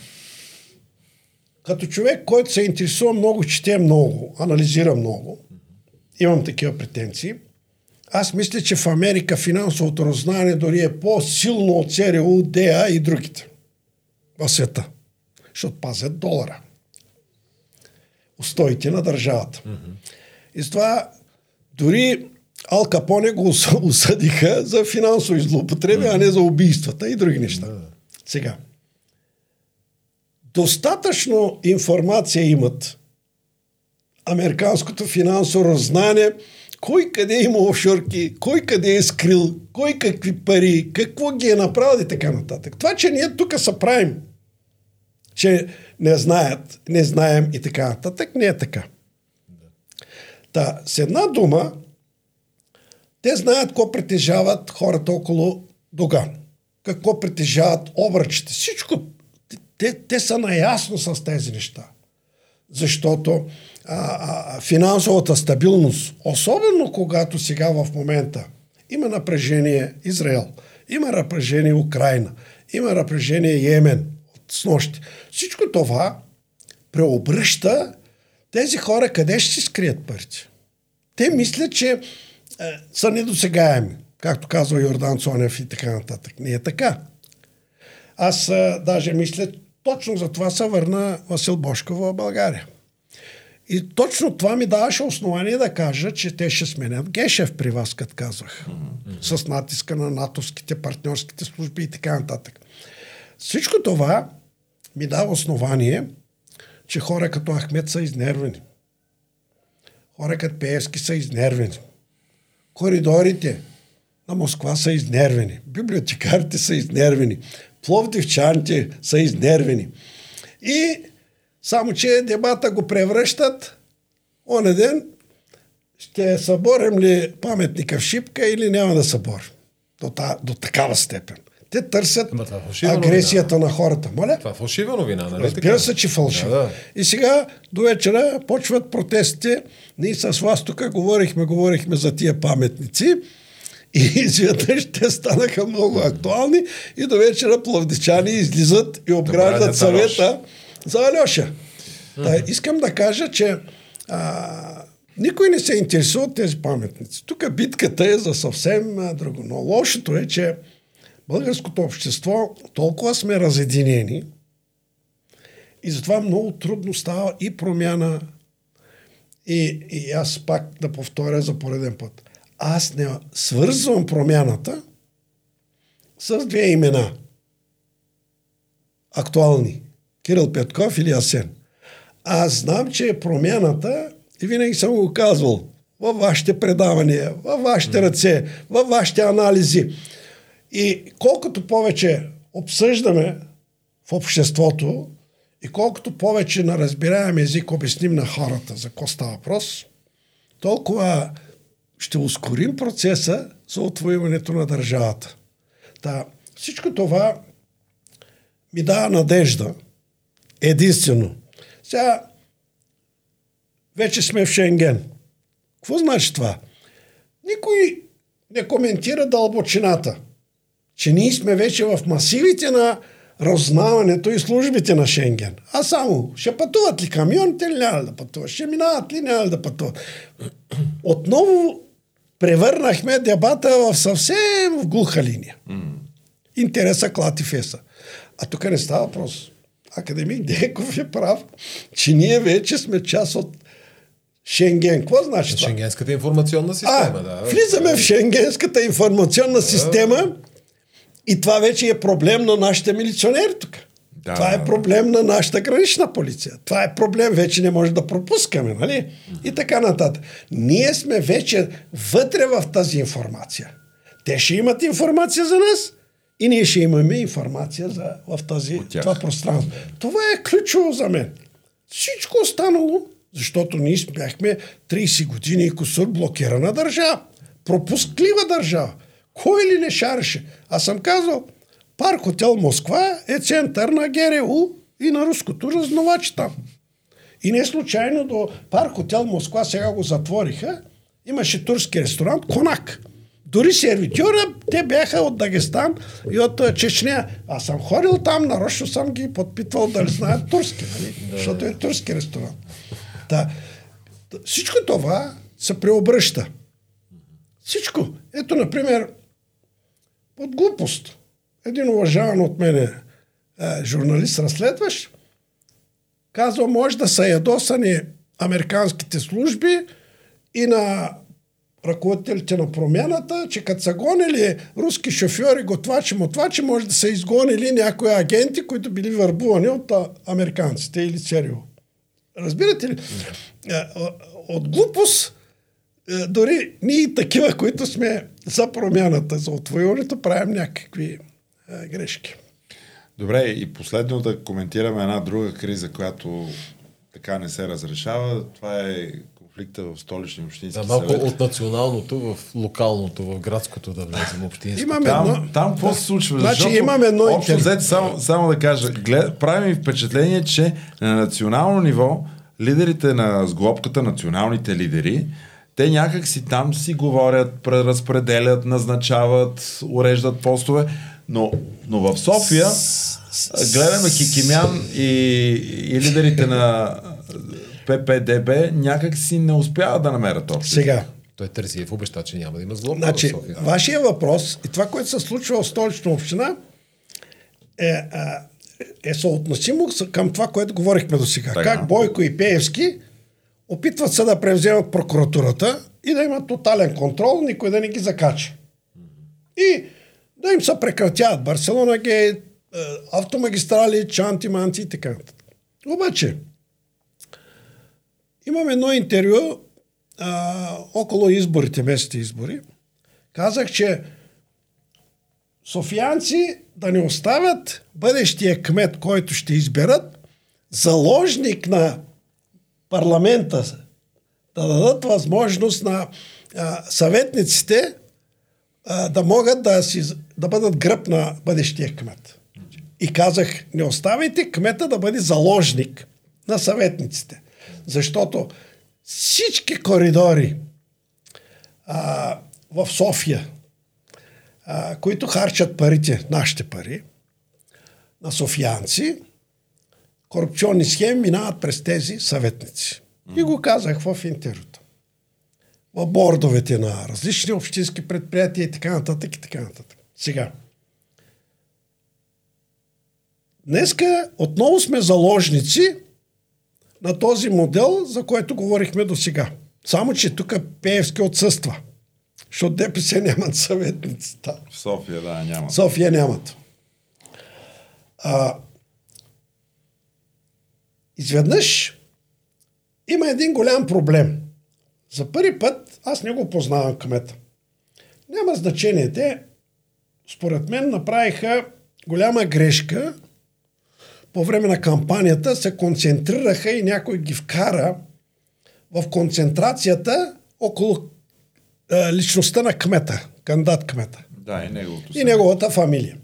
като човек, който се интересува много, чете много, анализира много, имам такива претенции, аз мисля, че в Америка финансовото раззнание дори е по-силно от ЦРУ, ДА и другите в света. Защото пазят долара. Устоите на държавата. И с това дори Ал Капоне го ос- осъдиха за финансови злоупотреби, а не за убийствата и други неща. Сега. Достатъчно информация имат американското финансово раззнание, кой къде има офшорки, кой къде е скрил, кой какви пари, какво ги е направил и така нататък. Това, че ние тук се правим, че не знаят, не знаем и така нататък, не е така. Та, с една дума, те знаят какво притежават хората около Доган. Какво притежават обръчите. Всичко. Те, те са наясно с тези неща. Защото а, а, финансовата стабилност, особено когато сега в момента има напрежение Израел, има напрежение Украина, има напрежение Йемен от снощи. Всичко това преобръща тези хора къде ще си скрият парите. Те мислят, че е, са недосегаеми, както казва Йордан Цонев и така нататък. Не е така. Аз а, даже мисля, точно за това се върна Васил Бошков в България. И точно това ми даваше основание да кажа, че те ще сменят Гешев при вас, като казах. С натиска на натовските партньорските служби и така нататък. Всичко това ми дава основание, че хора като Ахмед са изнервени. Хора като Пеевски са изнервени. Коридорите на Москва са изнервени. Библиотекарите са изнервени. Пловдивчаните са изнервени. И само, че дебата го превръщат оне ден ще съборим ли паметника в Шипка или няма да съборим. До, та, до такава степен. Те търсят това е фалшива агресията на хората. Моля? Това е фалшива новина, нали? Разбира така? се, че фалшиво. Да, да. И сега до вечера почват протестите. Ние с вас тук говорихме, говорихме за тия паметници. И изведнъж те станаха много актуални и до вечера пловдичани излизат и обграждат съвета за Алеша. Та, искам да кажа, че а, никой не се интересува от тези паметници. Тук битката е за съвсем а, друго. Но лошото е, че българското общество толкова сме разединени и затова много трудно става и промяна. И, и аз пак да повторя за пореден път. Аз не свързвам промяната с две имена. Актуални. Кирил Петков или Асен. Аз знам, че промяната, и винаги съм го казвал, във вашите предавания, във вашите ръце, във вашите анализи. И колкото повече обсъждаме в обществото и колкото повече на разбираем език обясним на хората за какво става въпрос, толкова ще ускорим процеса за отвоюването на държавата. Та, всичко това ми дава надежда. Единствено. Сега вече сме в Шенген. Какво значи това? Никой не коментира дълбочината. Че ние сме вече в масивите на разузнаването и службите на Шенген. А само, ще пътуват ли камионите или няма да пътуват? Ще минават ли няма да пътуват? Отново превърнахме дебата в съвсем в глуха линия. Интереса клати феса. А тук не става въпрос. Академик Деков е прав, че ние вече сме част от Шенген. Какво значи това? Шенгенската информационна система, А, да. влизаме в Шенгенската информационна система и това вече е проблем на нашите милиционери тук. Да. Това е проблем на нашата гранична полиция. Това е проблем, вече не може да пропускаме, нали? И така нататък. Ние сме вече вътре в тази информация. Те ще имат информация за нас И ние ще имаме информация за, в тази, това пространство. Това е ключово за мен. Всичко останало, защото ние бяхме 30 години и косур блокирана държава. Пропусклива държава. Кой ли не шареше? Аз съм казал, парк хотел Москва е център на ГРУ и на руското разновачи там. И не случайно до парк хотел Москва сега го затвориха. Имаше турски ресторант Конак. Дори сервитьора, те бяха от Дагестан и от Чечня. Аз съм ходил там, нарочно съм ги подпитвал дали знаят турски, нали? защото е турски ресторант. Да. Всичко това се преобръща. Всичко. Ето, например, от глупост. Един уважаван от мене е, журналист, разследващ, казва, може да са ядосани американските служби и на ръководителите на промяната, че като са гонили руски шофьори, готвачи, мотвачи, може да са изгонили някои агенти, които били върбувани от американците или ЦРУ. Разбирате ли? Е, от глупост, е, дори ние такива, които сме за промяната, за отвоюването, правим някакви е, грешки. Добре, и последно да коментираме една друга криза, която така не се разрешава. Това е конфликта в столични общински да, малко съвет. от националното в локалното, в градското да влезем общинско. Имаме там, едно... там какво се случва? Значи Защото, имаме едно общо взето, само, само да кажа, глед, правим впечатление, че на национално ниво лидерите на сглобката, националните лидери, те някак си там си говорят, преразпределят, назначават, уреждат постове, но, но в София гледаме Кикимян и, и лидерите на ППДБ някак си не успяват да намерят общо. Сега. Той Терзиев обеща, че няма да има зло. Значи, в София. вашия въпрос и това, което се случва в столична община е, е съотносимо към това, което говорихме до сега. Как Бойко и Пеевски опитват се да превземат прокуратурата и да имат тотален контрол, никой да не ги закача. И да им се прекратяват Барселона Гейт, е, автомагистрали, чанти, манти и така. Обаче, имам едно интервю а, около изборите, местните избори. Казах, че софиянци да не оставят бъдещия кмет, който ще изберат, заложник на парламента, да дадат възможност на а, съветниците да могат да, си, да бъдат гръб на бъдещия кмет. И казах, не оставайте кмета да бъде заложник на съветниците. Защото всички коридори а, в София, а, които харчат парите, нашите пари, на софиянци, корупционни схеми минават през тези съветници. И го казах в интервюта. Бордовете на различни общински предприятия и така нататък и така нататък. Сега. Днеска отново сме заложници на този модел, за който говорихме до сега. Само, че тук Пеевски отсъства. Защото ДПС нямат съветници. В София, да, нямат. София нямат. А, изведнъж има един голям проблем. За първи път аз не го познавам кмета. Няма значение. Те, според мен, направиха голяма грешка. По време на кампанията се концентрираха и някой ги вкара в концентрацията около е, личността на кмета, кандидат кмета. Да, и неговото. И неговата фамилия.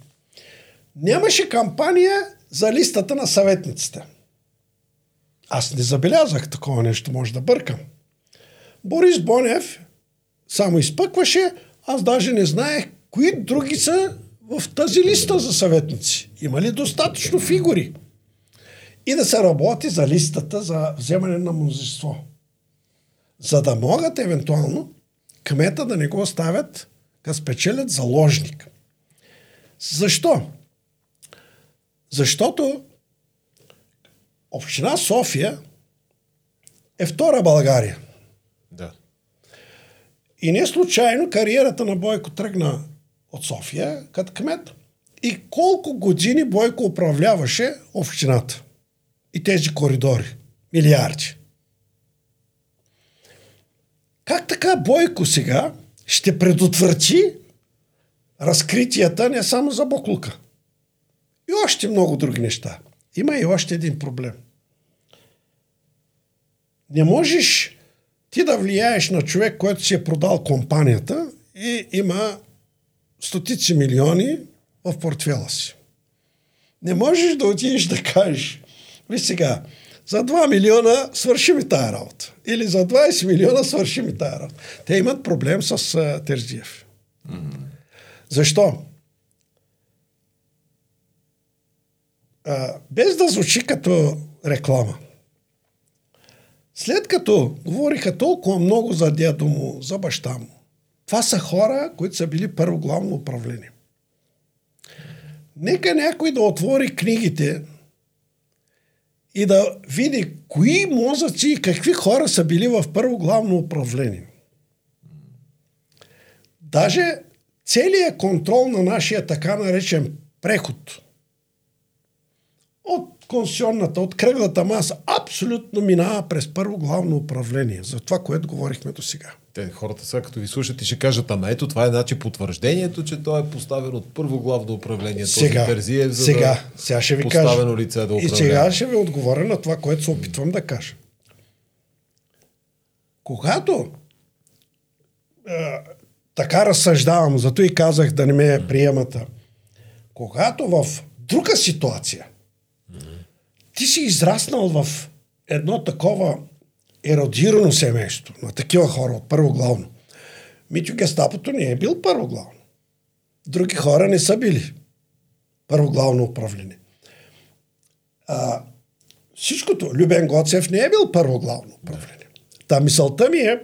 Нямаше кампания за листата на съветниците. Аз не забелязах такова нещо, може да бъркам. Борис Бонев само изпъкваше, аз даже не знаех кои други са в тази листа за съветници. Има ли достатъчно фигури? И да се работи за листата за вземане на мнозинство. За да могат евентуално кмета да не го оставят да спечелят заложник. Защо? Защото Община София е втора България. И не случайно кариерата на Бойко тръгна от София като кмет. И колко години Бойко управляваше общината и тези коридори? Милиарди. Как така Бойко сега ще предотврати разкритията не само за Боклука. И още много други неща. Има и още един проблем. Не можеш ти да влияеш на човек, който си е продал компанията и има стотици милиони в портфела си. Не можеш да отидеш да кажеш, ви сега, за 2 милиона свърши ми тая работа. Или за 20 милиона свърши ми тая работа. Те имат проблем с uh, Терзиев. Mm-hmm. Защо? А, без да звучи като реклама. След като говориха толкова много за дядо му, за баща му, това са хора, които са били първо главно управление. Нека някой да отвори книгите и да види кои мозъци и какви хора са били в първо главно управление. Даже целият контрол на нашия така наречен преход от конституционната, от кръглата маса, абсолютно минава през първо главно управление. За това, което говорихме до сега. Те, хората сега като ви слушат и ще кажат, ама ето това е значи потвърждението, че той е поставен от първо главно управление. Сега, Терзиев, за сега, да сега ще ви поставено кажа. лице да И управлява. сега ще ви отговоря на това, което се опитвам да кажа. Когато е, така разсъждавам, зато и казах да не ме приемата, когато в друга ситуация ти си израснал в едно такова еродирано семейство на такива хора от първо главно. Митю Гестапото не е бил първо главно. Други хора не са били първо главно управление. А, всичкото, Любен Гоцев не е бил първо главно управление. Та мисълта ми е,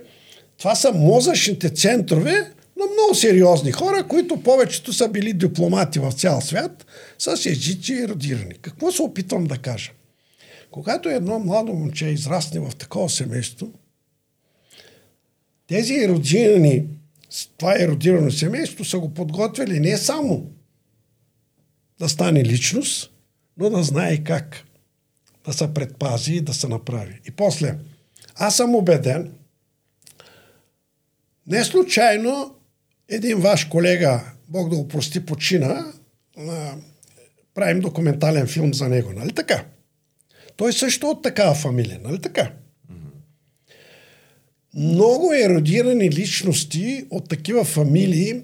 това са мозъчните центрове на много сериозни хора, които повечето са били дипломати в цял свят, с езици и еродирани. Какво се опитвам да кажа? Когато едно младо момче израсне в такова семейство, тези еродирани, това еродирано семейство са го подготвили не само да стане личност, но да знае как да се предпази и да се направи. И после, аз съм убеден, не случайно един ваш колега, Бог да го прости, почина, правим документален филм за него, нали така? Той също от такава фамилия, нали така? Много еродирани личности от такива фамилии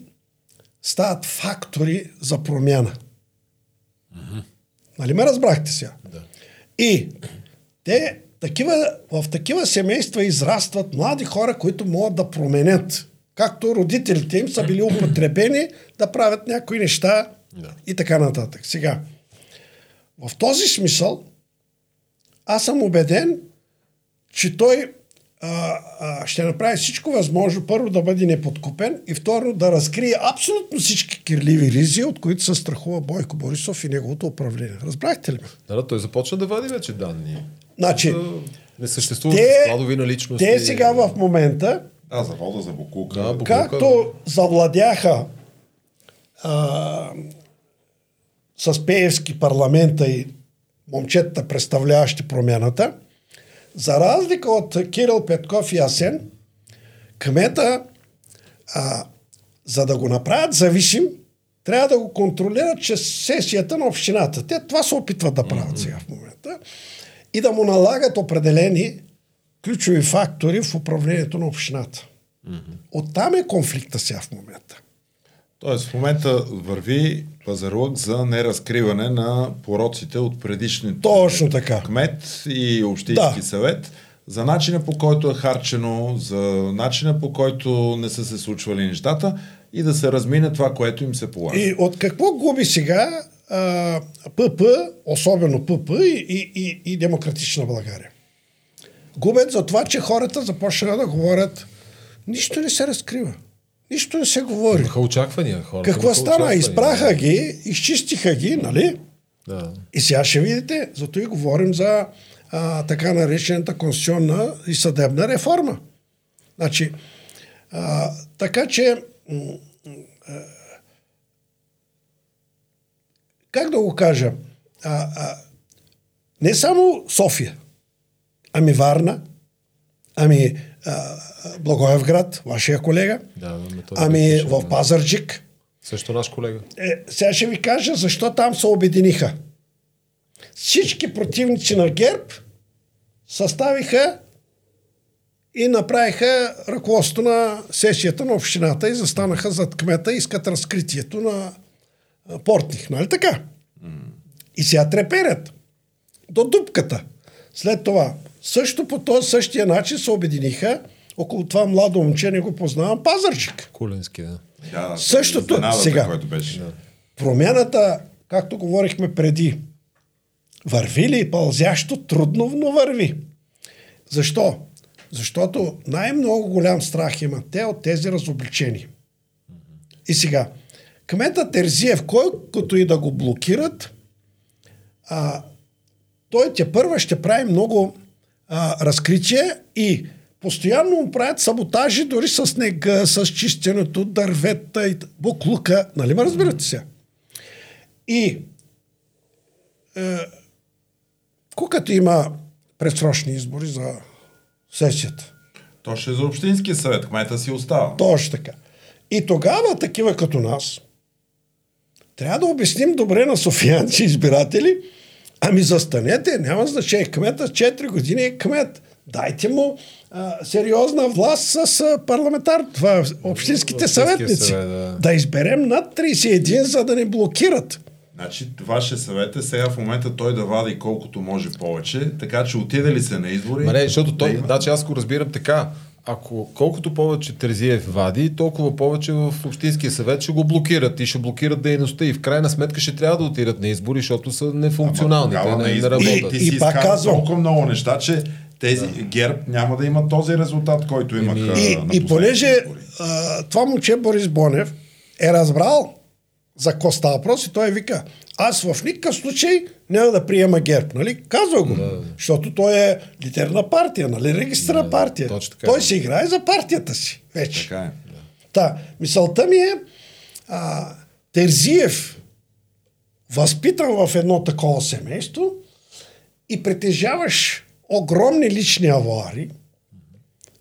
стават фактори за промяна. Нали ме разбрахте сега? Да. И те такива, в такива семейства израстват млади хора, които могат да променят. Както родителите им са били употребени да правят някои неща Да. и така нататък. Сега, в този смисъл, аз съм убеден, че той а, а, ще направи всичко възможно, първо да бъде неподкупен и второ да разкрие абсолютно всички кирливи ризи, от които се страхува Бойко Борисов и неговото управление. Разбрахте ли ме? Да, да, той започна да вади вече данни. Значи, Да, Не съществуват складови на личности. те сега в момента, А, завода за Букулка. Да, Букулка. както завладяха а, с Пеевски парламента и момчетата, представляващи промяната, за разлика от Кирил Петков и Асен, кмета, а, за да го направят зависим, трябва да го контролират чрез сесията на общината. Те това се опитват да правят сега в момента. И да му налагат определени ключови фактори в управлението на общината. Оттам е конфликта сега в момента. Тоест в момента върви пазарлък за неразкриване на пороците от предишните Точно така. кмет и общински Да. съвет за начина по който е харчено, за начина по който не са се случвали нещата и да се размине това, което им се полага. И от какво губи сега а, ПП, особено ПП и, и, и, и Демократична България? Губят за това, че хората започнаха да говорят нищо не се разкрива. Нищо не се говори. Имаха очаквания хората. Какво стана? Изпраха ги, изчистиха ги, нали? Да. И сега ще видите, зато и говорим за а, така наречената конституционна и съдебна реформа. Значи, а, така че, а, как да го кажа, а, а, не само София, ами Варна, ами а, Благоевград, вашия колега, Да, ами в. Пазарджик, Също наш колега. Е, сега ще ви кажа защо там се обединиха. Всички противници на ГЕРБ съставиха и направиха ръководството на сесията на общината и застанаха зад кмета и искат разкритието на Портних. Нали така? И сега треперят. До дупката. След това, също по този същия начин се обединиха около това младо момче, не го познавам, Пазарчик. Кулински, да. Да, Същото сега. Което беше. Да. Промяната, както говорихме преди, върви ли пълзящо, трудно, но върви. Защо? Защото най-много голям страх имат те от тези разобличени. И сега, кмета Терзиев, който и да го блокират, а, той те първа ще прави много а, разкритие и постоянно му правят саботажи дори с снега, с чистенето, дървета и буклука. Нали ме разбирате се? И е, куката има предсрочни избори за сесията. То ще е за Общинския съвет, кмета си остава. Точно така. И тогава такива като нас трябва да обясним добре на софиянци избиратели, ами застанете, няма значение. Кмета 4 години е кмет. Дайте му а, сериозна власт с а, парламентар, това, общинските Общинския съветници. съвет, да. да изберем над 31, за да не блокират. Значи, ваше съвет е сега в момента той да вади колкото може повече, така че отиде ли се на избори... Ма не, защото той, да има- значи аз го разбирам така. Ако колкото повече Терзиев вади, толкова повече в Общинския съвет ще го блокират и ще блокират дейността и в крайна сметка ще трябва да отидат на избори, защото са нефункционални, те Тогава на не, не избори работят. Ти си И пак казвам- толкова много неща, че тези ГЕРБ няма да имат този резултат, който имаха И, на и понеже а, това момче Борис Бонев е разбрал за какво става въпрос и той вика, аз в никакъв случай няма да приема ГЕРБ, нали? Казва го, защото той е лидер на партия, нали? Регистрна партия. точно така. Той се играе за партията си вече. Така е. Та, мисълта ми е, а, Терзиев, възпитан в едно такова семейство и притежаваш огромни лични авуари,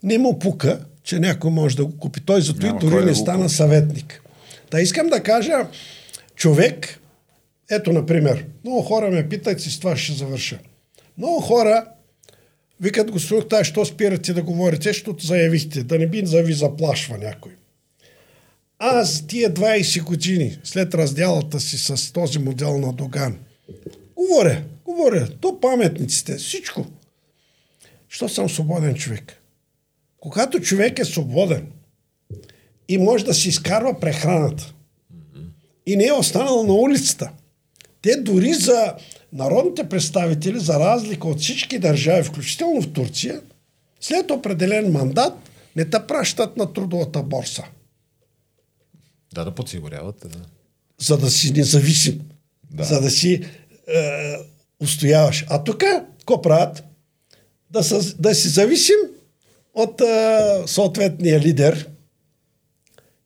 не му пука, че някой може да го купи. Той зато и дори не го стана съветник. Та искам да кажа, човек, ето, например, много хора ме питат и с това ще завърша. Много хора викат господин Тай, що спирате да говорите, защото заявихте, да не би да ви заплашва някой. Аз тия 20 години след разделата си с този модел на Доган, говоря, говоря, то паметниците, всичко. Що съм свободен човек? Когато човек е свободен и може да си изкарва прехраната и не е останал на улицата, те дори за народните представители, за разлика от всички държави, включително в Турция, след определен мандат не те пращат на трудовата борса, Да, да подсигуряват. Да. за да си независим, да. за да си е, устояваш. А тук, какво правят? Да, са, да си зависим от е, съответния лидер.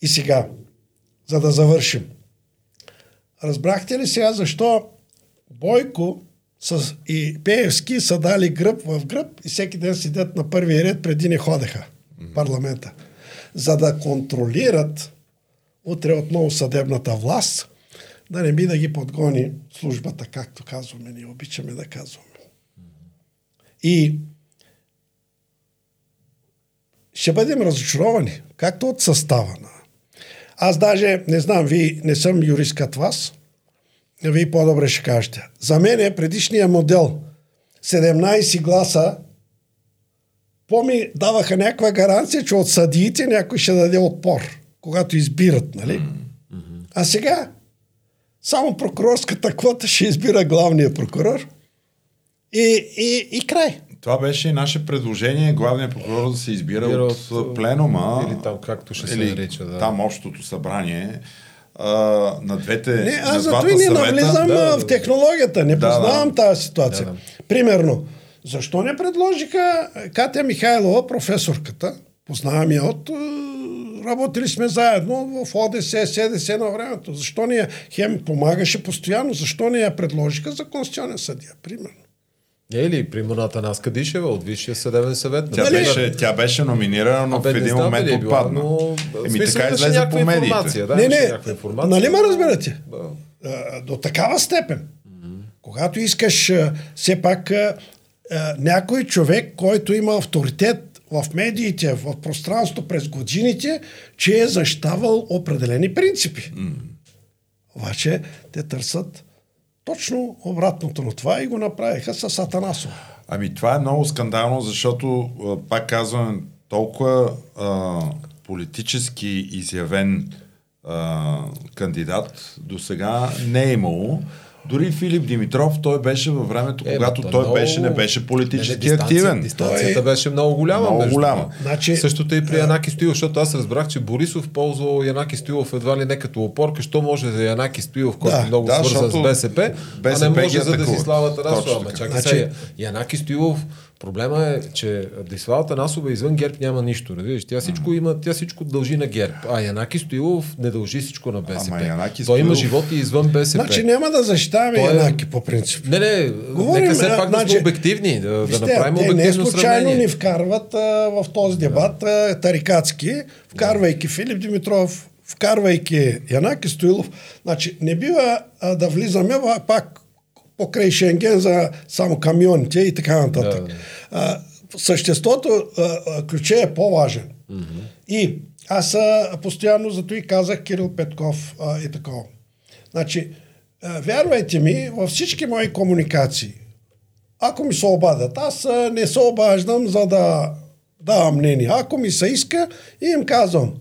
И сега, за да завършим. Разбрахте ли сега защо Бойко с, и Пеевски са дали гръб в гръб и всеки ден седят на първия ред, преди не ходеха в парламента. За да контролират утре отново съдебната власт, да не би да ги подгони службата, както казваме, ние обичаме да казваме. И ще бъдем разочаровани, както от състава на. Аз даже, не знам, ви не съм юрист като вас, вие по-добре ще кажете. За мен е предишния модел 17 гласа по-ми даваха някаква гаранция, че от съдиите някой ще даде отпор, когато избират, нали? А сега само прокурорската квота ще избира главния прокурор и, и, и край. Това беше и наше предложение, главният прокурор да се избира Избира от, от, пленума. или там както ще се или нарича, да. Там общото събрание а, на двете Не, на аз зато двата и не съвета. навлизам Да, в технологията. Не Да, познавам да. тази ситуация. Да, да. Примерно, защо не предложиха Катя Михайлова, професорката, познавам я от... Работили сме заедно в ОДС, СДС на времето. Защо не я... Хем помагаше постоянно. Защо не я предложиха за конституционен съдия, примерно? Е, или примерно Атанас Кадишева от Висшия съдебен съвет. Тя, Например. беше, тя беше номинирана, но Абе, в не един момент е отпадна. но... Еми така излезе по медиите. информация, Да, не, не, информация. нали ме разбирате? Да. А, до такава степен. Когато искаш а, все пак а, някой човек, който има авторитет в медиите, в пространството през годините, че е защитавал определени принципи. Обаче те търсят точно обратното на това и го направиха с Атанасов. Ами това е много скандално, защото, пак казвам, толкова а, политически изявен а, кандидат до сега не е имало. Дори Филип Димитров, той беше във времето, Е, когато той много- беше, не беше политически Не, не, дистанция- активен. Дистанцията Той- беше много голяма. Много между голяма. Значи- Същото и при Янаки Стоилов, защото аз разбрах, че Борисов ползвал Янаки Стоилов едва ли не като опорка, що може за Янаки Стоилов, който Да, е много да, свързан с защото БСП, а БСП не може за. Десислава Танасова. Ама така. чакай Значи- сега, Янаки Стоилов, проблема е, че Десислава Танасова извън ГЕРБ няма нищо. Разбираш, тя всичко има, тя всичко дължи на ГЕРБ. А Янаки Стоилов не дължи всичко на БСП. Ама Янаки Той има Стоилов- живот и извън БСП. Значи няма да защитаваме Той е- Янаки по принцип. Не, не, Говорим, нека все пак да значи, сме обективни, да, да Вижте, направим те не обективно случайно сравнение. ни вкарват а, в този дебат а, тарикатски, вкарвайки Филип Димитров, вкарвайки Янаки Стоилов. Значи не бива а, да влизаме в, пак покрай Шенген за само камионите и така нататък. Да. А, съществото, а, ключе е по-важен. И аз а, постоянно зато и казах Кирил Петков а, и такова. Значи, а, вярвайте ми, във всички мои комуникации, ако ми се обадят, аз а, не се обаждам за да давам мнение. Ако ми се иска, им казвам,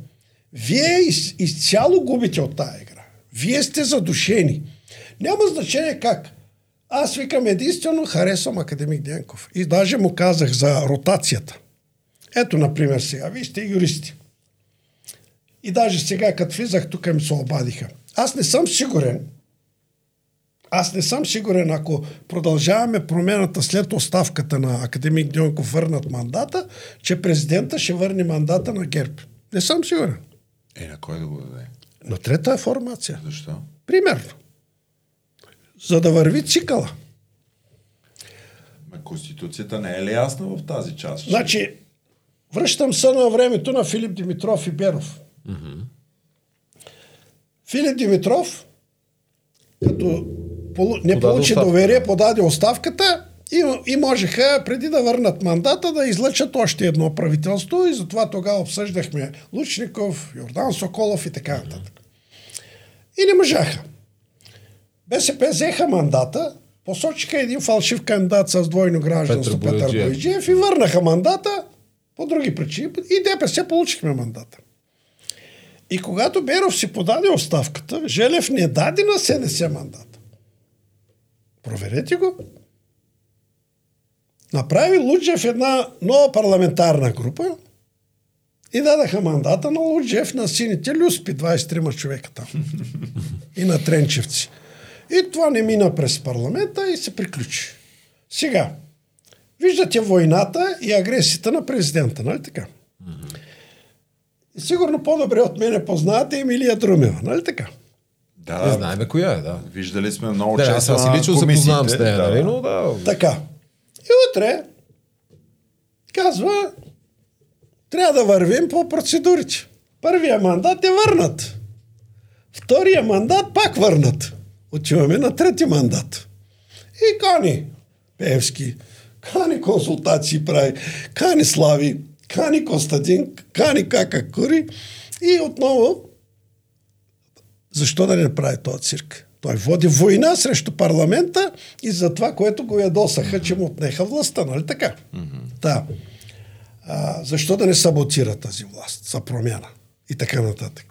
вие из, изцяло губите от тази игра. Вие сте задушени. Няма значение как. Аз викам единствено харесвам академик Денков. И даже му казах за ротацията. Ето, например, сега. Вие сте юристи. И даже сега, като влизах, тук ми се обадиха. Аз не съм сигурен, аз не съм сигурен, ако продължаваме промената след оставката на академик Дионков върнат мандата, че президента ще върне мандата на ГЕРБ. Не съм сигурен. Е, на кой да го даде? Но трета формация. Защо? Примерно. За да върви цикъла. Ма Конституцията не е ли ясна в тази част? Значи, връщам се на времето на Филип Димитров и Беров. Филип Димитров, като полу... не получи оставка. доверие, подаде оставката и, и можеха преди да върнат мандата да излъчат още едно правителство и затова тогава обсъждахме Лучников, Йордан Соколов и така нататък. И не можаха. БСП взеха мандата, посочиха един фалшив кандидат с двойно гражданство Петър Петър Бояджиев. И върнаха мандата по други причини. И ДПС получихме мандата. И когато Беров си подаде оставката, Желев не даде на СДС мандата. Проверете го. Направи Луджев една нова парламентарна група и дадаха мандата на Луджев на сините люспи, 23 човека там. и на Тренчевци. И това не мина през парламента и се приключи. Сега, виждате войната и агресията на президента, нали така? И сигурно по-добре от мене познавате Емилия Друмева, нали така? Да, Не знаеме коя е, да. виждали сме много Да, често аз, си лично се познавам с нея, нали? Но да. Така. И утре казва, трябва да вървим по процедурите. Първия мандат е върнат. Втория мандат пак върнат. Отиваме на трети мандат. И кани Певски, кани консултации прави, кани Слави, кани Костадин, кани Кака Кури и отново защо да не прави този цирк? Той води война срещу парламента и за това, което го ядосаха, че му отнеха властта, нали така? Да. А, защо да не саботира тази власт за промяна? И така нататък.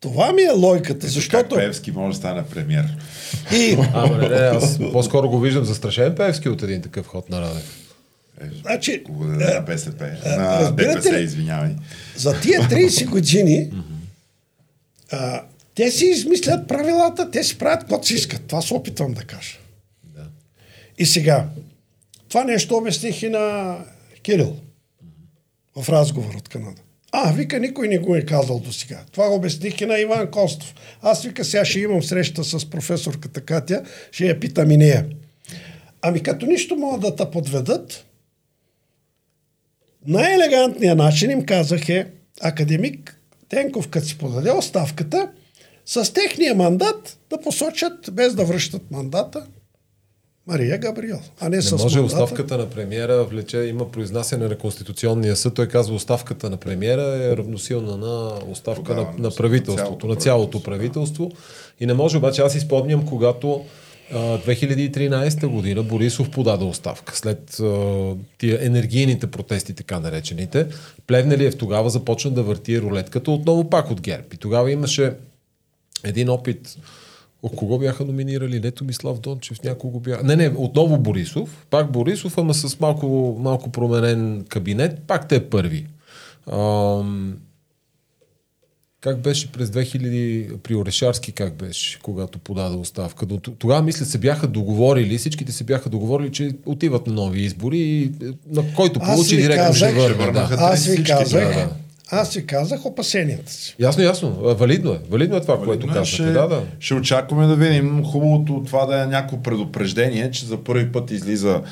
Това ми е лойката, Как защото... Певски може да стане премьер. И, Ама не, не, аз по-скоро го виждам застрашен Певски от един такъв ход на Радев. значи, Го даде на БСП. На ДПС, ли? извинявай. за тия 30 години а, те си измислят правилата, те си правят каквото си искат. Това се опитвам да кажа. Да. И сега, това нещо обясних и на Кирил в разговор от Канада. А, вика, никой не го е казал до сега. Това обясних и на Иван Костов. Аз вика, сега ще имам среща с професорката Катя, ще я питам и нея. Ами като нищо могат да те подведат, най-елегантният начин им казах е академик Тенков, като си подаде оставката, с техния мандат да посочат, без да връщат мандата, Мария Габриел, а не, не с може мандата. оставката на премиера влече, има произнасяне на Конституционния съд. Той казва, оставката на премиера е равносилна на оставка Тогава, на, на правителството, на цялото правителство. И не може, обаче аз изпомням, когато а, 2013 година Борисов подаде оставка след а, тия енергийните протести, така наречените. Плевнелиев тогава започна да върти рулетката отново пак от ГЕРБ. И тогава имаше един опит О, кого бяха номинирали? Не Томислав Дончев, някого бяха. Не, не, отново Борисов. Пак Борисов, ама с малко, малко променен кабинет. Пак те е първи. Ам... Как беше през 2000 при Орешарски, как беше, когато подаде оставка? До, тогава, мисля, се бяха договорили, всичките се бяха договорили, че отиват на нови избори и е, на който получи директно ще върне. Да. Аз ви казах, да, да. Аз ви казах опасенията си. Ясно, ясно. Валидно е. Валидно е това, Валидно което е. казвате. Ще, да, да. ще очакваме да видим. Хубавото това да е някакво предупреждение, че за първи път излиза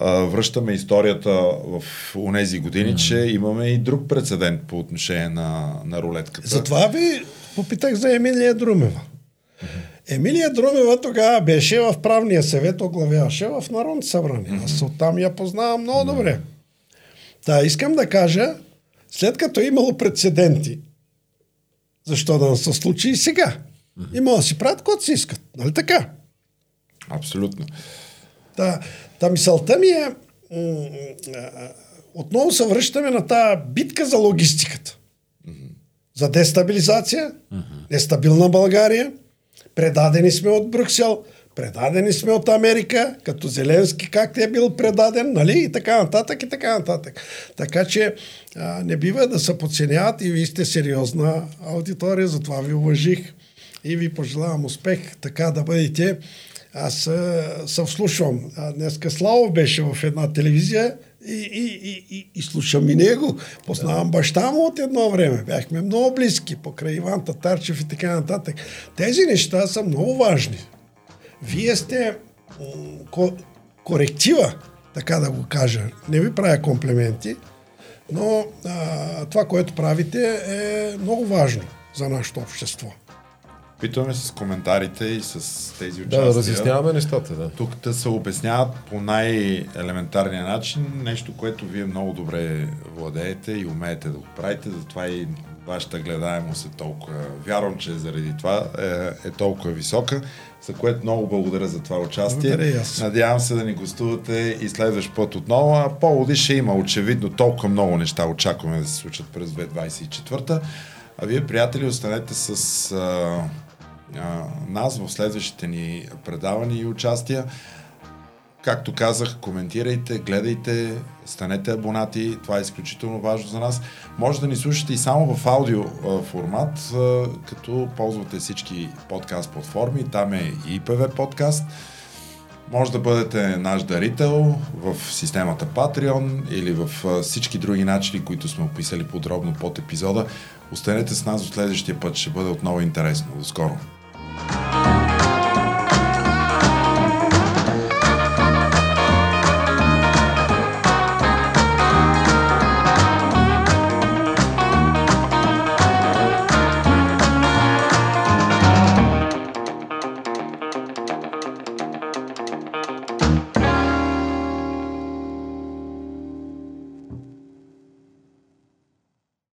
връщаме историята в онези години, mm-hmm. че имаме и друг прецедент по отношение на, на рулетката. Затова ви попитах за Емилия Друмева. Mm-hmm. Емилия Друмева тогава беше в правния съвет, оглавяваше в Народното събрание. Mm-hmm. Аз оттам я познавам много mm-hmm. добре. Та, искам да кажа, след като е имало прецеденти, защо да не се случи и сега? И могат да си правят каквото си искат. Нали така? Абсолютно. Та, та мисълта ми е, отново се връщаме на тази битка за логистиката. За дестабилизация, нестабилна България, предадени сме от Брюксел, предадени сме от Америка, като Зеленски как е бил предаден, нали, и така нататък, и така нататък. Така че а, не бива да се подценяват и вие сте сериозна аудитория, затова ви уважих и ви пожелавам успех, така да бъдете. Аз се вслушвам. Днеска Славов беше в една телевизия и, и, и, и, и слушам и него. Познавам баща му от едно време. Бяхме много близки, покрай Иван Татарчев и така нататък. Тези неща са много важни. Вие сте ко- коректива, така да го кажа. Не ви правя комплименти, но а, това, което правите е много важно за нашето общество. Питаме с коментарите и с тези участия. Да, да разясняваме нещата, да. Тук да се обясняват по най-елементарния начин нещо, което вие много добре владеете и умеете да го правите, затова и вашата гледаемост е толкова... Вярвам, че заради това е, е толкова висока, за което много благодаря за това участие. Благодаря Надявам се да ни гостувате и следващ път отново. А поводи ще има очевидно толкова много неща очакваме да се случат през 2024. А вие, приятели, останете с а, а, нас в следващите ни предавания и участия. Както казах, коментирайте, гледайте, станете абонати, това е изключително важно за нас. Може да ни слушате и само в аудио формат, като ползвате всички подкаст платформи, там е и IPV подкаст. Може да бъдете наш дарител в системата Patreon или в всички други начини, които сме описали подробно под епизода. Останете с нас до следващия път, ще бъде отново интересно. До скоро!